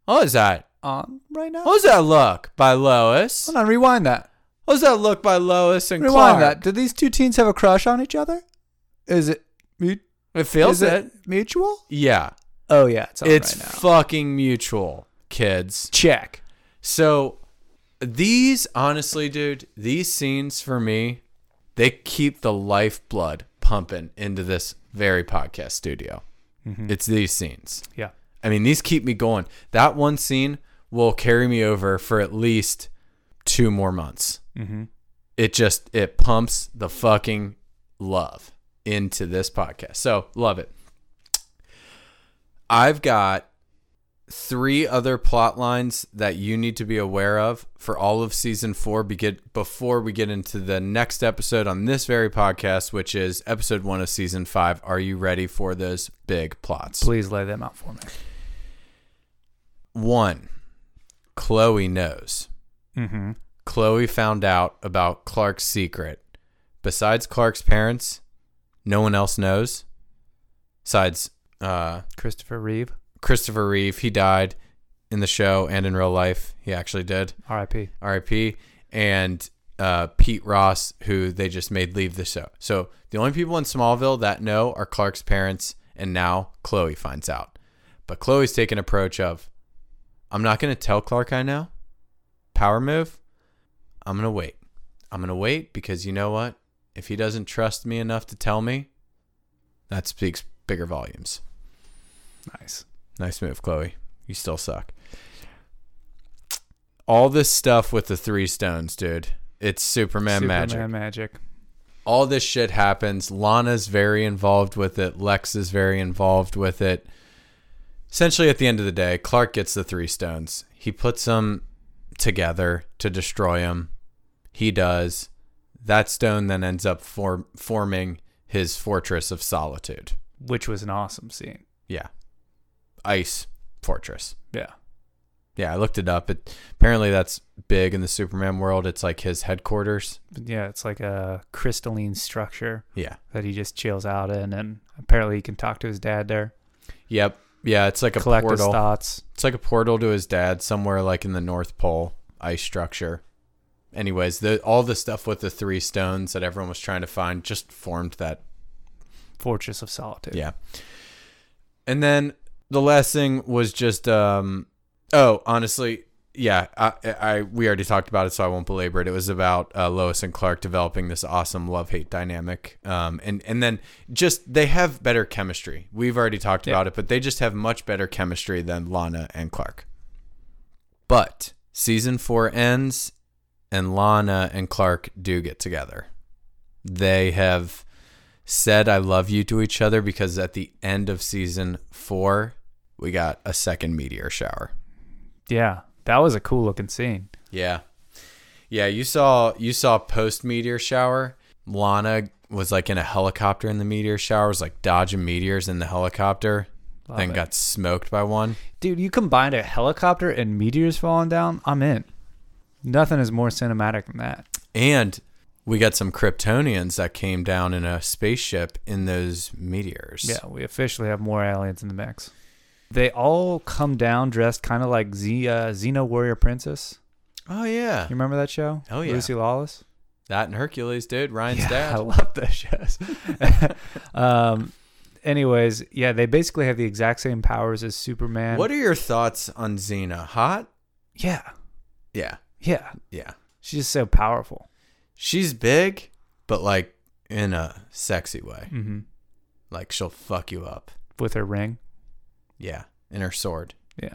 What was that? on right now? What was that look by Lois? Hold on, rewind that. What was that look by Lois and Rewind Clark? that. Did these two teens have a crush on each other? Is it? mu- It feels is it. it mutual? Yeah, Oh yeah, it's on it's right now. fucking mutual, kids. Check. So these honestly, dude, these scenes for me, they keep the lifeblood pumping into this very podcast studio. Mm-hmm. It's these scenes. Yeah. I mean, these keep me going. That one scene will carry me over for at least two more months. Mm-hmm. It just it pumps the fucking love into this podcast. So love it. I've got three other plot lines that you need to be aware of for all of season four before we get into the next episode on this very podcast, which is episode one of season five. Are you ready for those big plots? Please lay them out for me. One, Chloe knows. Mm-hmm. Chloe found out about Clark's secret. Besides Clark's parents, no one else knows. Besides uh, Christopher Reeve, Christopher Reeve, he died in the show and in real life. He actually did. R.I.P. R.I.P. And uh, Pete Ross, who they just made leave the show. So the only people in Smallville that know are Clark's parents, and now Chloe finds out. But Chloe's taken approach of, I'm not going to tell Clark I know. Power move. I'm going to wait. I'm going to wait because you know what? If he doesn't trust me enough to tell me, that speaks bigger volumes. Nice. Nice move, Chloe. You still suck. All this stuff with the three stones, dude. It's Superman, Superman magic. magic. All this shit happens. Lana's very involved with it. Lex is very involved with it. Essentially, at the end of the day, Clark gets the three stones. He puts them together to destroy him. He does. That stone then ends up for- forming his fortress of solitude. which was an awesome scene. Yeah. Ice fortress. Yeah. Yeah, I looked it up. It apparently that's big in the Superman world. It's like his headquarters. Yeah, it's like a crystalline structure Yeah. that he just chills out in, and apparently he can talk to his dad there, Yep. Yeah, it's like a collect his portal. thoughts. It's like a portal to his dad somewhere like in the North Pole ice structure. Anyways, the all the stuff with the three stones that everyone was trying to find just formed that Fortress of Solitude. Yeah. And then the last thing was just um oh, honestly, yeah, I, I we already talked about it so I won't belabor it. It was about uh, Lois and Clark developing this awesome love-hate dynamic. Um and and then just they have better chemistry. We've already talked Yeah. about it, but they just have much better chemistry than Lana and Clark. But season 4 ends and Lana and Clark do get together. They have said I love you to each other because at the end of season four, we got a second meteor shower. Yeah, that was a cool looking scene. Yeah. Yeah, you saw you saw post meteor shower. Lana was like in a helicopter in the meteor shower, was like dodging meteors in the helicopter, Love then it. got smoked by one. Dude, you combined a helicopter and meteors falling down. I'm in. Nothing is more cinematic than that. And we got some Kryptonians that came down in a spaceship in those meteors. Yeah, we officially have more aliens in the mix. They all come down dressed kind of like Z, uh, Xena Warrior Princess. Oh yeah. You remember that show? Oh, yeah. Lucy Lawless. That and Hercules, dude. Ryan's Yeah, dad. I love those shows. um, anyways, yeah, they basically have the exact same powers as Superman. What are your thoughts on Xena? Hot? Yeah, Yeah. yeah. Yeah. She's just so powerful. She's big, but like in a sexy way. hmm Like she'll fuck you up. With her ring. Yeah. In her sword. Yeah,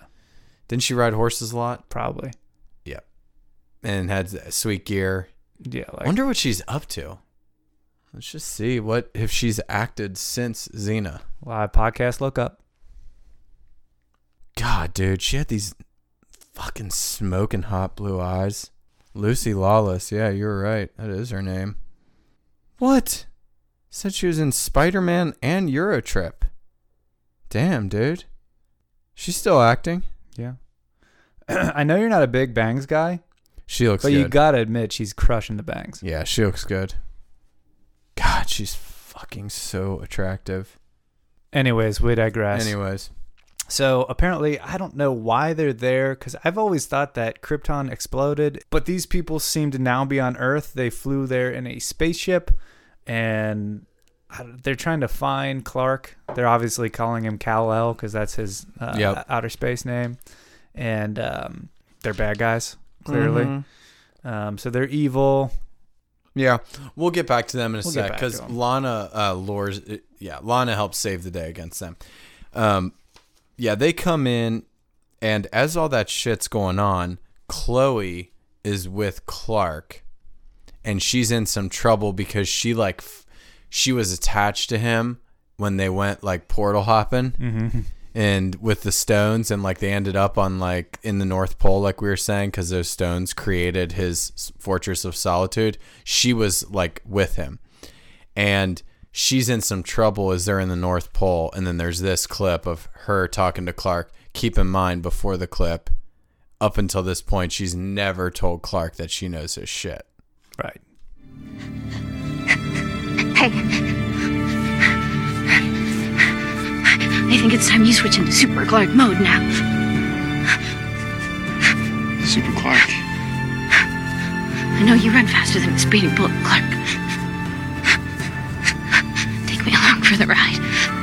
Didn't she ride horses a lot? probably. Yep. And had sweet gear. Yeah, like Wonder what she's up to. Let's just see what if she's acted since Xena. live podcast. Look up. God, dude, she had these fucking smoking hot blue eyes. Lucy Lawless. Yeah, you're right. That is her name. What? Said she was in Spider Man and Eurotrip. Damn, dude. She's still acting. Yeah. I know you're not a big bangs guy, She looks but good. you gotta admit she's crushing the bangs. yeah, she looks good. God, she's fucking so attractive. Anyways, we digress. Anyways, So apparently, I don't know why they're there because I've always thought that Krypton exploded, but these people seem to now be on Earth. They flew there in a spaceship, and they're trying to find Clark. They're obviously calling him Kal El because that's his uh, Yep. outer space name, and um, they're bad guys clearly. Mm-hmm. Um, so they're evil. Yeah, we'll get back to them in a We'll sec because. Lana uh, lures. Yeah, Lana helps save the day against them. Um, yeah, they come in, and as all that shit's going on, Chloe is with Clark, and she's in some trouble because she like f- she was attached to him when they went like portal hopping. Mm-hmm. and with the stones and like they ended up on like in the north pole like we were saying because those stones created his fortress of solitude she was like with him and she's in some trouble as they're in the north pole and then there's this clip of her talking to clark keep in mind before the clip up until this point she's never told clark that she knows his shit Right. Hey. I think it's time you switch into Super Clark mode now. Super Clark. I know you run faster than a speeding bullet, Clark. Take me along for the ride.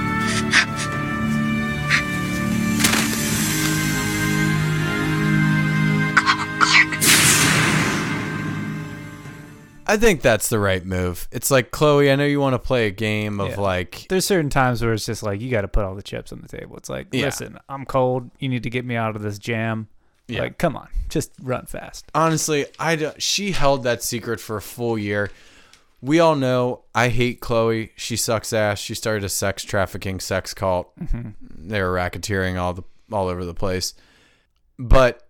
I think that's the right move it's like chloe i know you want to play a game of Yeah. like There's certain times where it's just like you got to put all the chips on the table. It's like, Yeah. listen, I'm cold. You need to get me out of this jam. Yeah. Like, come on, just run fast. honestly, I don't, she held that secret for a full year. We all know I hate Chloe. She sucks ass. She started a sex trafficking sex cult. Mm-hmm. They were racketeering all the all over the place. But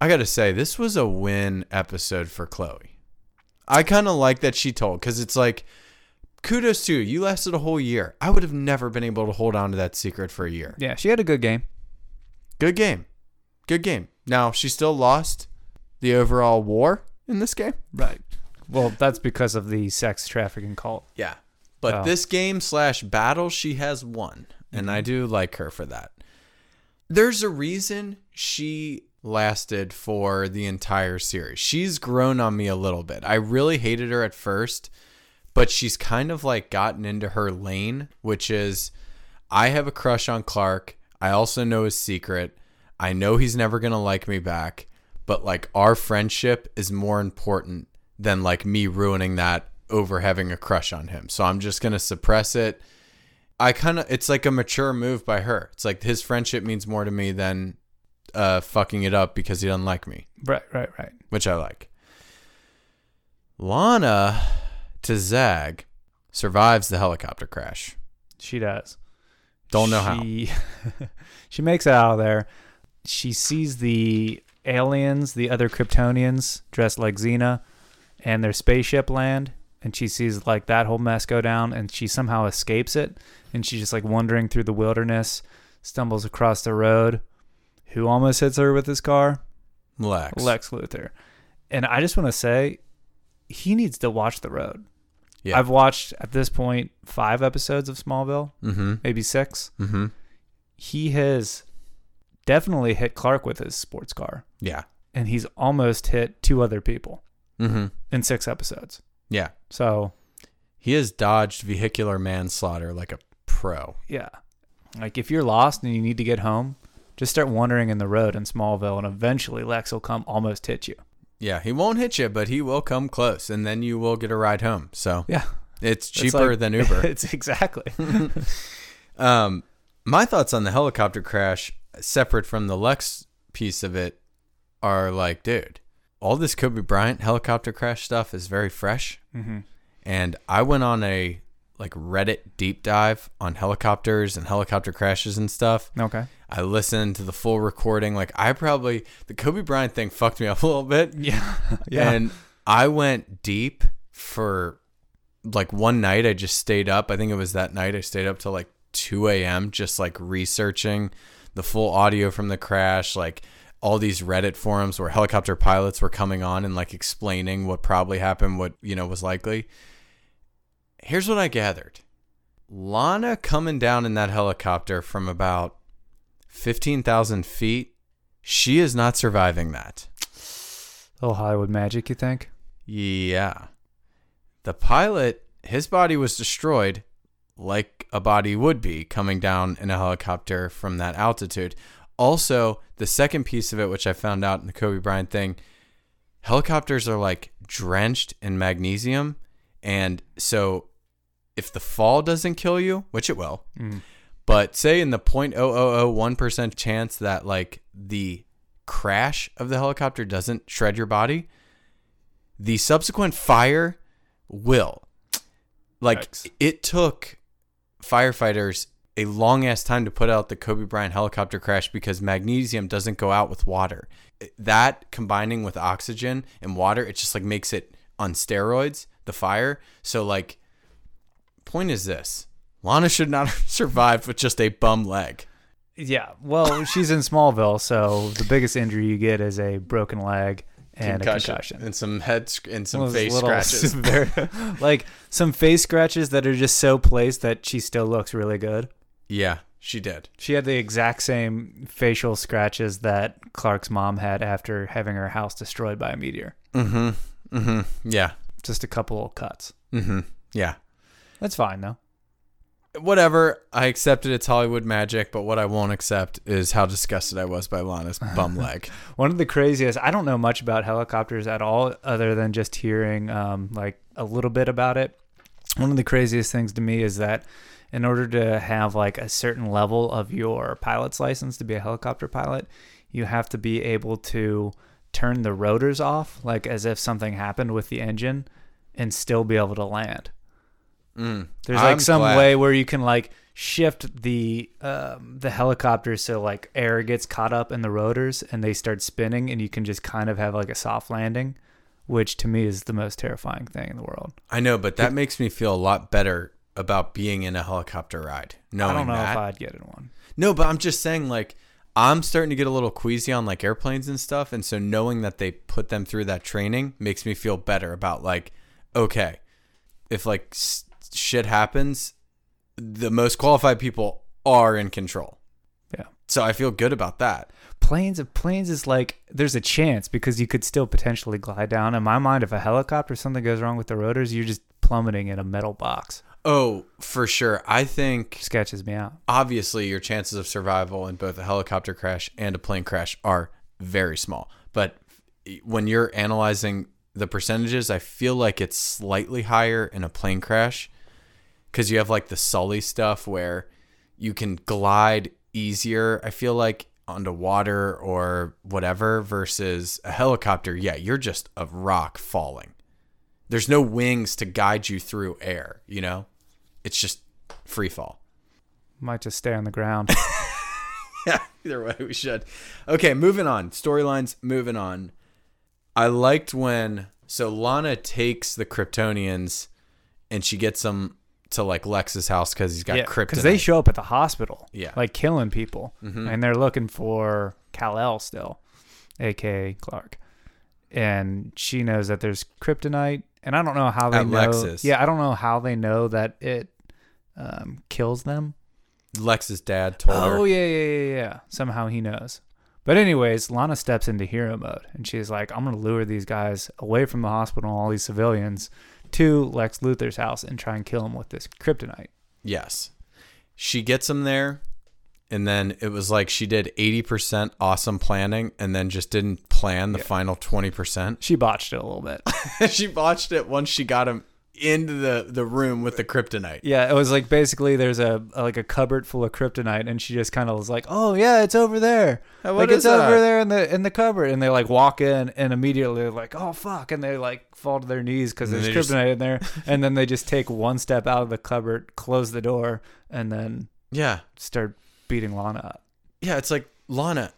I got to say, this was a win episode for Chloe. I kind of like that she told because it's like, kudos to you. You lasted a whole year. I would have never been able to hold on to that secret for a year. Yeah, she had a good game. Good game. Good game. Now, she still lost the overall war in this game. Right. Well, that's because of the sex trafficking cult. Yeah. But Oh. this game slash battle, she has won. And I mm-hmm. do like her for that. There's a reason she lasted for the entire series. She's grown on me a little bit. I really hated her at first, but she's kind of like gotten into her lane, which is I have a crush on Clark. I also know his secret. I know he's never going to like me back, but like our friendship is more important than like me ruining that over having a crush on him. So I'm just going to suppress it. I kind of it's like a mature move by her. It's like his friendship means more to me than uh fucking it up because he doesn't like me, Right, right, right. which I like. Lana to Zag survives the helicopter crash. She does. Don't know how. she, she makes it out of there. She sees the aliens, the other Kryptonians dressed like Xena, and their spaceship land. And she sees like that whole mess go down, and she somehow escapes it. And she's just like wandering through the wilderness, stumbles across the road. Who almost hits her with his car? Lex. Lex Luthor. And I just want to say, he needs to watch the road. Yeah. I've watched at this point five episodes of Smallville, mm-hmm. maybe six. Mm-hmm. He has definitely hit Clark with his sports car, Yeah. and he's almost hit two other people Mm-hmm. in six episodes. Yeah. So He has dodged vehicular manslaughter like a pro. yeah, like if you're lost and you need to get home, just start wandering in the road in Smallville, and eventually Lex will come almost hit you. Yeah, he won't hit you, but he will come close, and then you will get a ride home. So Yeah, it's It's cheaper like- than Uber. it's exactly. Um, my thoughts on the helicopter crash, separate from the Lex piece of it, are like, dude, all this Kobe Bryant helicopter crash stuff is very fresh. mm-hmm. And I went on a like Reddit deep dive on helicopters and helicopter crashes and stuff. Okay. I listened to the full recording. Like I probably the Kobe Bryant thing fucked me up a little bit. Yeah. yeah. And I went deep for like one night. I just stayed up. I think it was that night. I stayed up till like 2 a.m. just like researching the full audio from the crash, like all these Reddit forums where helicopter pilots were coming on and like explaining what probably happened, what, you know, was likely. Here's what I gathered Lana coming down in that helicopter from about 15,000 feet. She is not surviving that. little Hollywood magic, you think? Yeah. The pilot, his body was destroyed like a body would be coming down in a helicopter from that altitude. Also, the second piece of it, which I found out in the Kobe Bryant thing, helicopters are like drenched in magnesium. And so if the fall doesn't kill you, which it will, mm. But say in the 0.0001% chance that like the crash of the helicopter doesn't shred your body, the subsequent fire will. Like Yikes. it took firefighters a long ass time to put out the Kobe Bryant helicopter crash because magnesium doesn't go out with water. That combining with oxygen and water, it just like makes it on steroids, the fire. So like point is this. Lana should not have survived with just a bum leg. Yeah. Well, she's in Smallville, so the biggest injury you get is a broken leg and a concussion. and some head sc- and some Those face scratches. severe- like some face scratches that are just so placed that she still looks really good. yeah, she did. She had the exact same facial scratches that Clark's mom had after having her house destroyed by a meteor. Mm-hmm. Mm-hmm. Yeah. Just a couple of cuts. Mm-hmm. Yeah. That's fine though. Whatever. I accepted it's Hollywood magic, but what I won't accept is how disgusted I was by Lana's bum leg. One of the craziest. I don't know much about helicopters at all, other than just hearing um, like a little bit about it. One of the craziest things to me is that in order to have like a certain level of your pilot's license to be a helicopter pilot, you have to be able to turn the rotors off, like as if something happened with the engine, and still be able to land. Mm. There's like I'm some glad. way where you can like shift the um, the helicopter so like air gets caught up in the rotors and they start spinning and you can just kind of have like a soft landing, which to me is the most terrifying thing in the world. I know, but that makes me feel a lot better about being in a helicopter ride. Knowing I don't know that. if I'd get in one. No, but I'm just saying, like, I'm starting to get a little queasy on like airplanes and stuff, and so knowing that they put them through that training makes me feel better about like, okay, if like s- shit happens, the most qualified people are in control. Yeah. So I feel good about that. Planes of planes is like there's a chance because you could still potentially glide down. In my mind, if a helicopter something goes wrong with the rotors, you're just plummeting in a metal box. Oh, for sure. I think Sketches me out. obviously your chances of survival in both a helicopter crash and a plane crash are very small. But when you're analyzing the percentages, I feel like it's slightly higher in a plane crash because you have like the Sully stuff where you can glide easier. I feel like onto water or whatever versus a helicopter. Yeah, you're just a rock falling. There's no wings to guide you through air, you know? It's just free fall. Might just stay on the ground. Yeah, either way, we should. Okay, moving on. Storylines, moving on. I liked when so Lana takes the Kryptonians and she gets them to like Lex's house because he's got yeah, kryptonite. because they show up at the hospital. Yeah. Mm-hmm. like killing people, and they're looking for Kal El still, aka Clark, and she knows that there's kryptonite, and I don't know how they At know. Lex's. Yeah, I don't know how they know that it um, kills them. Lex's dad told her. Oh yeah, yeah, yeah, yeah. Somehow he knows. But anyways, Lana steps into hero mode, and she's like, "I'm gonna lure these guys away from the hospital, and all these civilians, to Lex Luthor's house and try and kill him with this kryptonite." Yes. She gets him there, and then it was like she did 80% awesome planning and then just didn't plan the final 20%. She botched it a little bit. she botched it once she got him into the, the room with the kryptonite. Yeah, it was like basically there's a like a cupboard full of kryptonite, and she just kind of was like, "Oh yeah, it's over there. What like is it's over there in the in the cupboard." And they like walk in, and immediately they're like, "Oh fuck!" And they like fall to their knees because there's they just- kryptonite in there. And then they just take one step out of the cupboard, close the door, and then Yeah. start beating Lana up. Yeah, it's like Lana,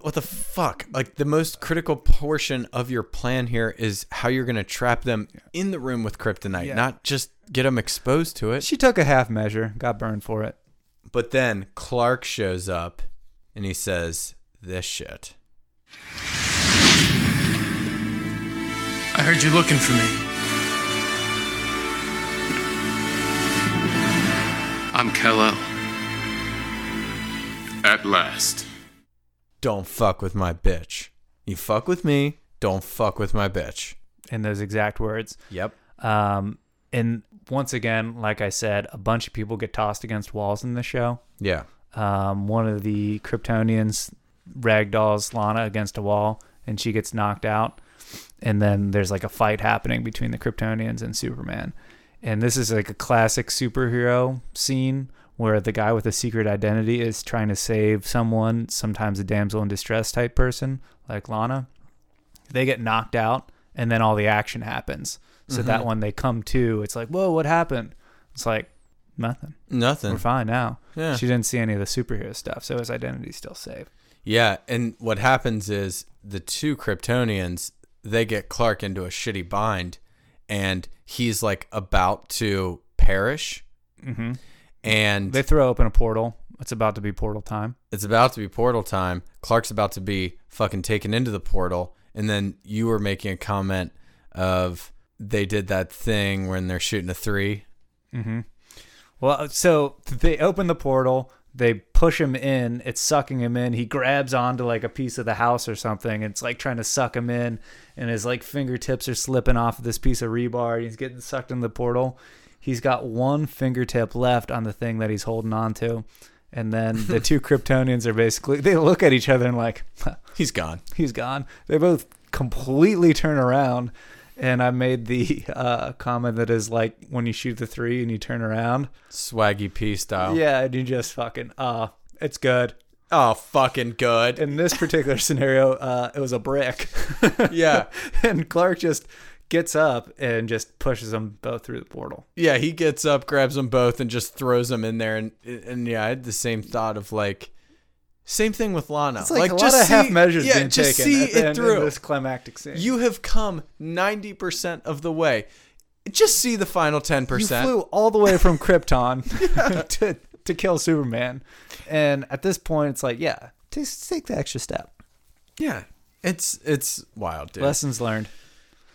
what the fuck? Like the most critical portion of your plan here is how you're gonna trap them in the room with kryptonite, Yeah. not just get them exposed to it. She took a half measure, got burned for it. But then Clark shows up, and he says this shit. I heard you looking for me. I'm Kal-El. At last. Don't fuck with my bitch. You fuck with me, don't fuck with my bitch. in those exact words. Yep. Um, and once again, like I said, a bunch of people get tossed against walls in the show. Yeah. Um, one of the Kryptonians ragdolls Lana against a wall, and she gets knocked out. And then there's like a fight happening between the Kryptonians and Superman. And this is like a classic superhero scene where the guy with a secret identity is trying to save someone, sometimes a damsel in distress type person like Lana. They get knocked out, and then all the action happens. So that when they come to, it's like, whoa, what happened? It's like, nothing. Nothing. We're fine now. Yeah. She didn't see any of the superhero stuff, so his identity's still safe. Yeah, and what happens is the two Kryptonians they get Clark into a shitty bind, and he's like about to perish, Mm-hmm. And They throw open a portal. It's about to be portal time. it's about to be portal time. Clark's about to be fucking taken into the portal, and then you were making a comment of they did that thing when they're shooting a three. Mm-hmm. Well, so they open the portal. They push him in. It's sucking him in. He grabs onto like a piece of the house or something. It's like trying to suck him in, and his like fingertips are slipping off of this piece of rebar. He's getting sucked in the portal. He's got one fingertip left on the thing that he's holding on to. And then the two Kryptonians are basically they look at each other and like, He's gone. he's gone. They both completely turn around. And I made the uh, comment that is like when you shoot the three and you turn around. Swaggy P style. Yeah, and you just fucking uh it's good. Oh, fucking good. In this particular scenario, uh it was a brick. Yeah. and Clark just gets up and just pushes them both through the portal. Yeah, he gets up, grabs them both, and just throws them in there. And and yeah, I had the same thought of like, same thing with Lana. It's like, a just lot of see- half measures yeah, being just taken see at the it end through. this climactic scene. You have come ninety percent of the way. Just see the final ten percent. flew all the way from Krypton to to kill Superman. And at this point it's like, yeah, just take the extra step. Yeah, it's it's wild, dude. Lessons learned.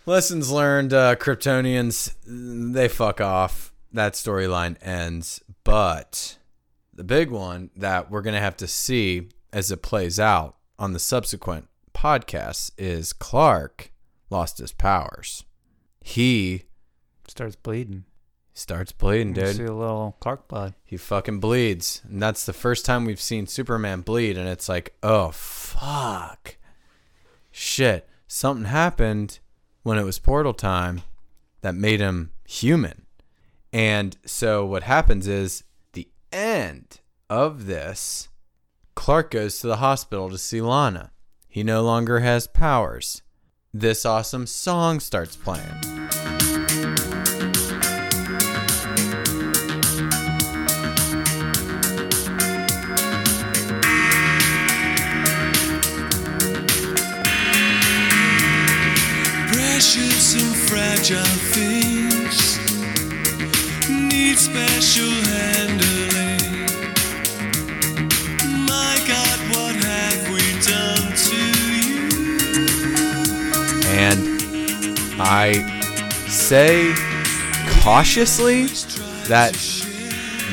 Lessons learned. Uh, Kryptonians, they fuck off. That storyline ends. But the big one that we're gonna have to see as it plays out on the subsequent podcasts is Clark lost his powers. He Starts bleeding. starts bleeding, dude. See a little Clark blood. He fucking bleeds. And that's the first time we've seen Superman bleed. And it's like, oh, fuck. Shit. Something happened when it was portal time that made him human. And so what happens is the end of this, Clark goes to the hospital to see Lana. He no longer has powers. This awesome song starts playing. Precious and fragile things need special handling. My God, what have we done to you? And I say cautiously that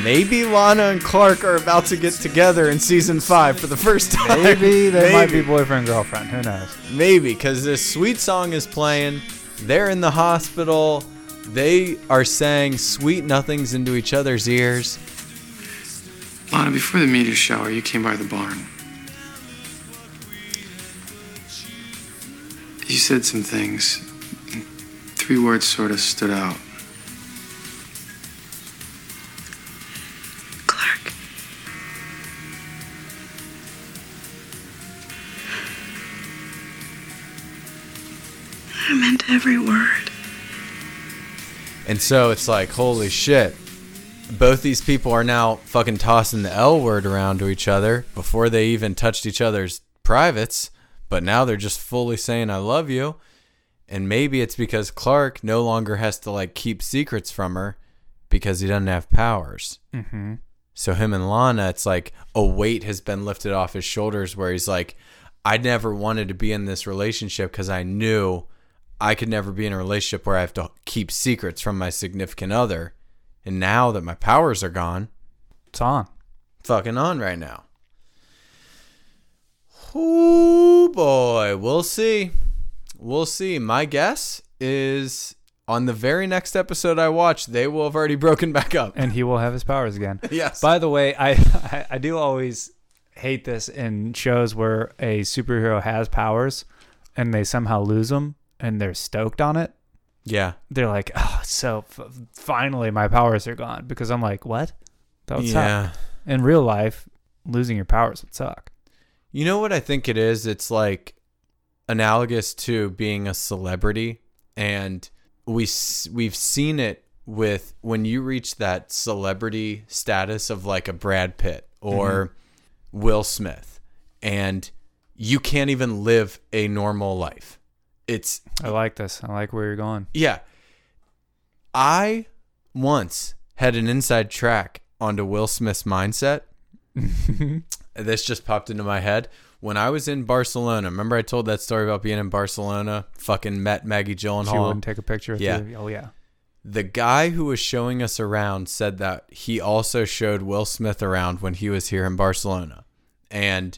maybe Lana and Clark are about to get together in season five for the first time. Maybe they might be boyfriend girlfriend. Who knows? Maybe because this sweet song is playing. They're in the hospital. They are saying sweet nothings into each other's ears. Lana, before the meteor shower, you came by the barn. You said some things. Three words sort of stood out. Every word. And so it's like, holy shit. Both these people are now fucking tossing the L word around to each other before they even touched each other's privates. But now they're just fully saying, I love you. And maybe it's because Clark no longer has to like keep secrets from her because he doesn't have powers. Mm-hmm. So him and Lana, it's like a weight has been lifted off his shoulders where he's like, I never wanted to be in this relationship because I knew I could never be in a relationship where I have to keep secrets from my significant other. And now that my powers are gone, It's on. fucking on right now. Oh boy, we'll see. We'll see. My guess is on the very next episode I watch, they will have already broken back up. and he will have his powers again. Yes. By the way, I, I I do always hate this in shows where a superhero has powers and they somehow lose them and they're stoked on it. yeah. They're like, oh, so f- finally my powers are gone because I'm like, what? That would Yeah. suck. In real life, losing your powers would suck. You know what I think it is? It's like analogous to being a celebrity and we s- we've seen it with when you reach that celebrity status of like a Brad Pitt or mm-hmm. Will Smith and you can't even live a normal life. It's I like this. I like where you're going. yeah. I once had an inside track onto Will Smith's mindset. this just popped into my head. When I was in Barcelona, remember I told that story about being in Barcelona? Fucking met Maggie Gyllenhaal. She wouldn't take a picture with Yeah. you. Oh yeah. the guy who was showing us around said that he also showed Will Smith around when he was here in Barcelona. And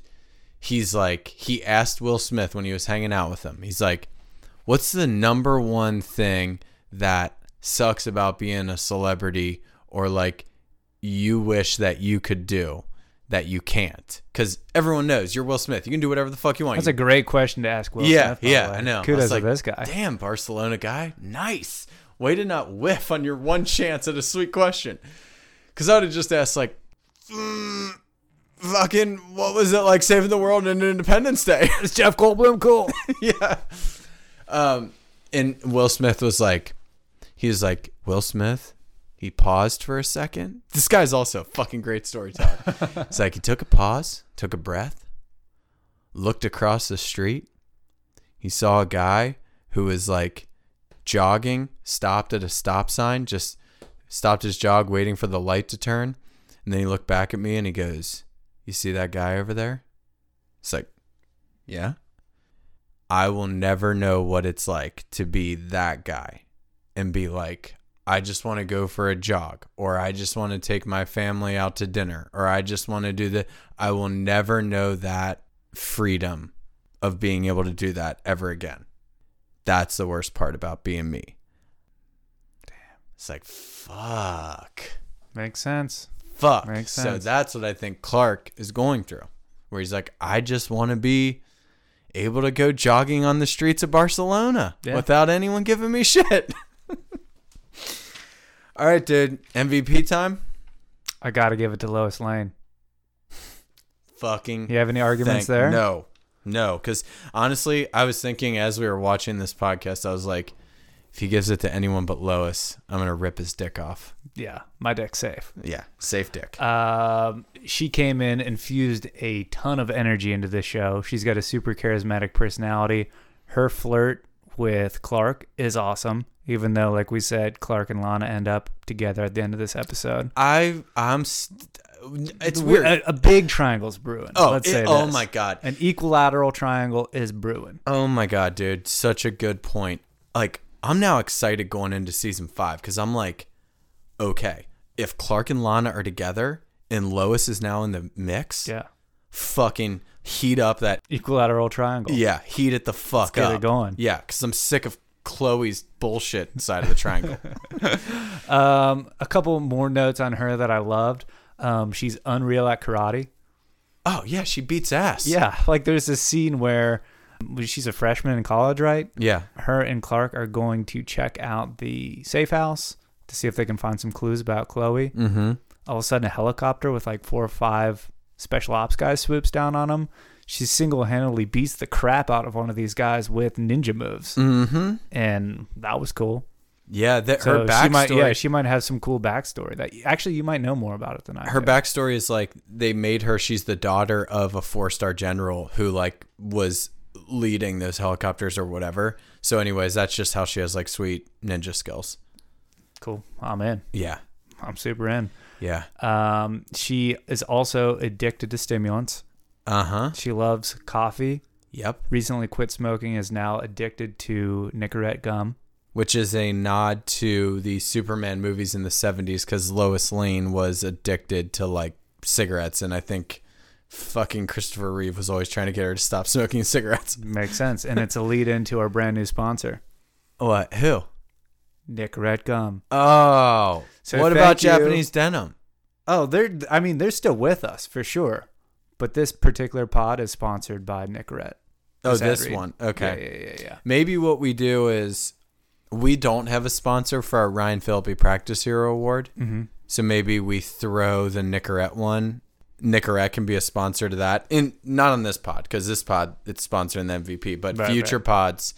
he's like, he asked Will Smith when he was hanging out with him, he's like, what's the number one thing that sucks about being a celebrity or like you wish that you could do that you can't? Because everyone knows you're Will Smith. You can do whatever the fuck you want. That's a great question to ask Will yeah, Smith. the yeah. I know. I Kudos like, to this guy. Damn, Barcelona guy. Nice. Way to not whiff on your one chance at a sweet question. Because I would have just asked, like, mm, fucking, what was it like saving the world in Independence Day? Is Jeff Goldblum cool? yeah. Um, and Will Smith was like, he was like, Will Smith. He paused for a second. This guy's also a fucking great storyteller. it's like he took a pause, took a breath, looked across the street. He saw a guy who was like jogging, stopped at a stop sign, just stopped his jog, waiting for the light to turn. And then he looked back at me and he goes, You see that guy over there? It's like, Yeah. I will never know what it's like to be that guy and be like, I just want to go for a jog, or I just want to take my family out to dinner, or I just want to do the. I will never know that freedom of being able to do that ever again. That's the worst part about being me. Damn. It's like, fuck. Makes sense. Fuck. Makes So sense. that's what I think Clark is going through, where he's like, I just want to be able to go jogging on the streets of Barcelona Yeah. without anyone giving me shit. All right, dude. MVP time? I got to give it to Lois Lane. Fucking. You have any arguments there? No. No. Because honestly, I was thinking as we were watching this podcast, I was like, if he gives it to anyone but Lois, I'm going to rip his dick off. Yeah, my dick's safe. Yeah. Safe dick. Um, she came in and fused a ton of energy into this show. She's got a super charismatic personality. Her flirt with Clark is awesome, even though, like we said, Clark and Lana end up together at the end of this episode. I, I'm. St- it's weird. A, a big triangle's brewing. Oh, let's it- say oh my God. An equilateral triangle is brewing. Oh my god, dude, such a good point. Like, I'm now excited going into season five because I'm like, okay, if Clark and Lana are together and Lois is now in the mix, Yeah. fucking heat up that, Equilateral triangle. yeah, heat it the fuck get up. it going. Yeah, because I'm sick of Chloe's bullshit side of the triangle. Um, a couple more notes on her that I loved. Um, she's unreal at karate. oh yeah, she beats ass. Yeah, like there's this scene where she's a freshman in college, right? yeah, Her and Clark are going to check out the safe house to see if they can find some clues about Chloe. mm-hmm. All of a sudden, a helicopter with like four or five special ops guys swoops down on them. She single handedly beats the crap out of one of these guys with ninja moves, Mm-hmm. and that was cool. Yeah, that So her backstory. she might, yeah, she might have some cool backstory that actually you might know more about it than I. her do. backstory is like they made her she's the daughter of a four star general who like was leading those helicopters or whatever so anyways that's just how she has like sweet ninja skills cool. I'm in. yeah I'm super in. yeah Um, she is also addicted to stimulants. uh-huh She loves coffee. yep Recently quit smoking. Is now addicted to Nicorette gum. which is a nod to the superman movies in the 70s because lois lane was addicted to like cigarettes and i think fucking Christopher Reeve was always trying to get her to stop smoking cigarettes. Makes sense. And it's a lead into our brand new sponsor, What? Who? Nicorette Gum. Oh. So what about you. Japanese denim? Oh, they're I mean, they're still with us for sure. But this particular pod is sponsored by Nicorette. Oh, this read. one. Okay. Yeah, yeah, yeah, yeah. Maybe what we do is we don't have a sponsor for our Ryan Phillippe Practice Hero Award. Mm-hmm. So maybe we throw the Nicorette one. Nicorette can be a sponsor to that. In not on this pod because this pod it's sponsoring the MVP, but Right, future right. pods,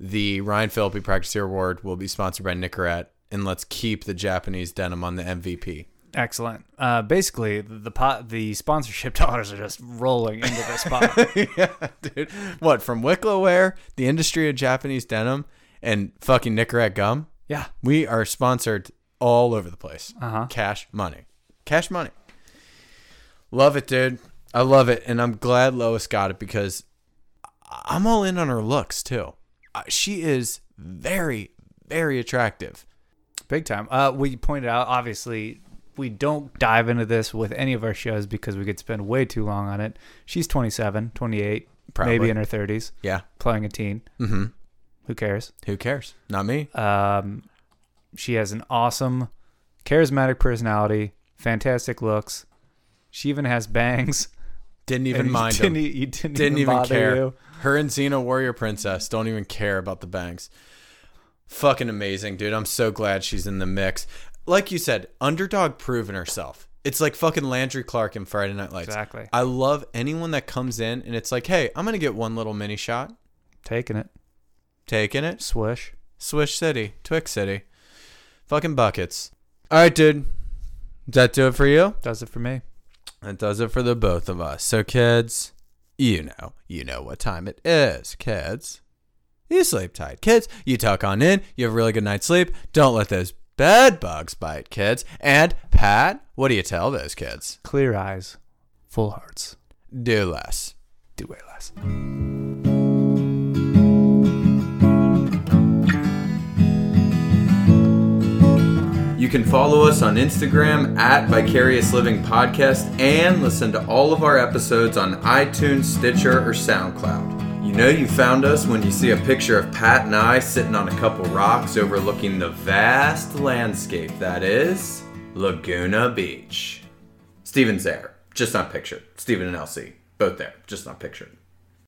the Ryan Phillippe Practice Hero Award will be sponsored by Nicorette, and let's keep the Japanese denim on the MVP. Excellent. Uh, basically, the pot, the sponsorship dollars are just rolling into this pot. yeah, dude. What from Wicklow Wear, the industry of Japanese denim, and fucking Nicorette gum? yeah. We are sponsored all over the place. Uh-huh. Cash money. Cash money. Love it, dude. I love it. And I'm glad Lois got it because I'm all in on her looks, too. Uh, She is very, very attractive. Big time. Uh, we pointed out, obviously, we don't dive into this with any of our shows because we could spend way too long on it. She's 27, 28, Probably. maybe in her 30s, Yeah. playing a teen. Mm-hmm. Who cares? Who cares? Not me. Um, she has an awesome, charismatic personality, fantastic looks. She even has bangs. Didn't even And mind didn't, them. e- You didn't, Didn't even bother care. you. Her and Xena Warrior Princess don't even care about the bangs. Fucking amazing, dude. I'm so glad she's in the mix. Like you said, underdog proven herself. It's like fucking Landry Clark in Friday Night Lights. Exactly. I love anyone that comes in and it's like, hey, I'm gonna get one little mini shot. Taking it. Taking it. Swish. Swish City. Twix City. Fucking buckets. Alright, dude. Does that do it for you? Does it for me. That does it for the both of us. So, kids, you know, you know what time it is, kids. You sleep tight, kids. You tuck on in. You have a really good night's sleep. Don't let those bed bugs bite, kids. And Pat, what do you tell those kids? Clear eyes, full hearts. Do less. Do way less. Can follow us on Instagram at Vicarious Living Podcast and listen to all of our episodes on iTunes, Stitcher, or SoundCloud. You know you found us when you see a picture of Pat and I sitting on a couple rocks overlooking the vast landscape that is Laguna Beach. Stephen's there, just not pictured. Steven and LC, both there, just not pictured.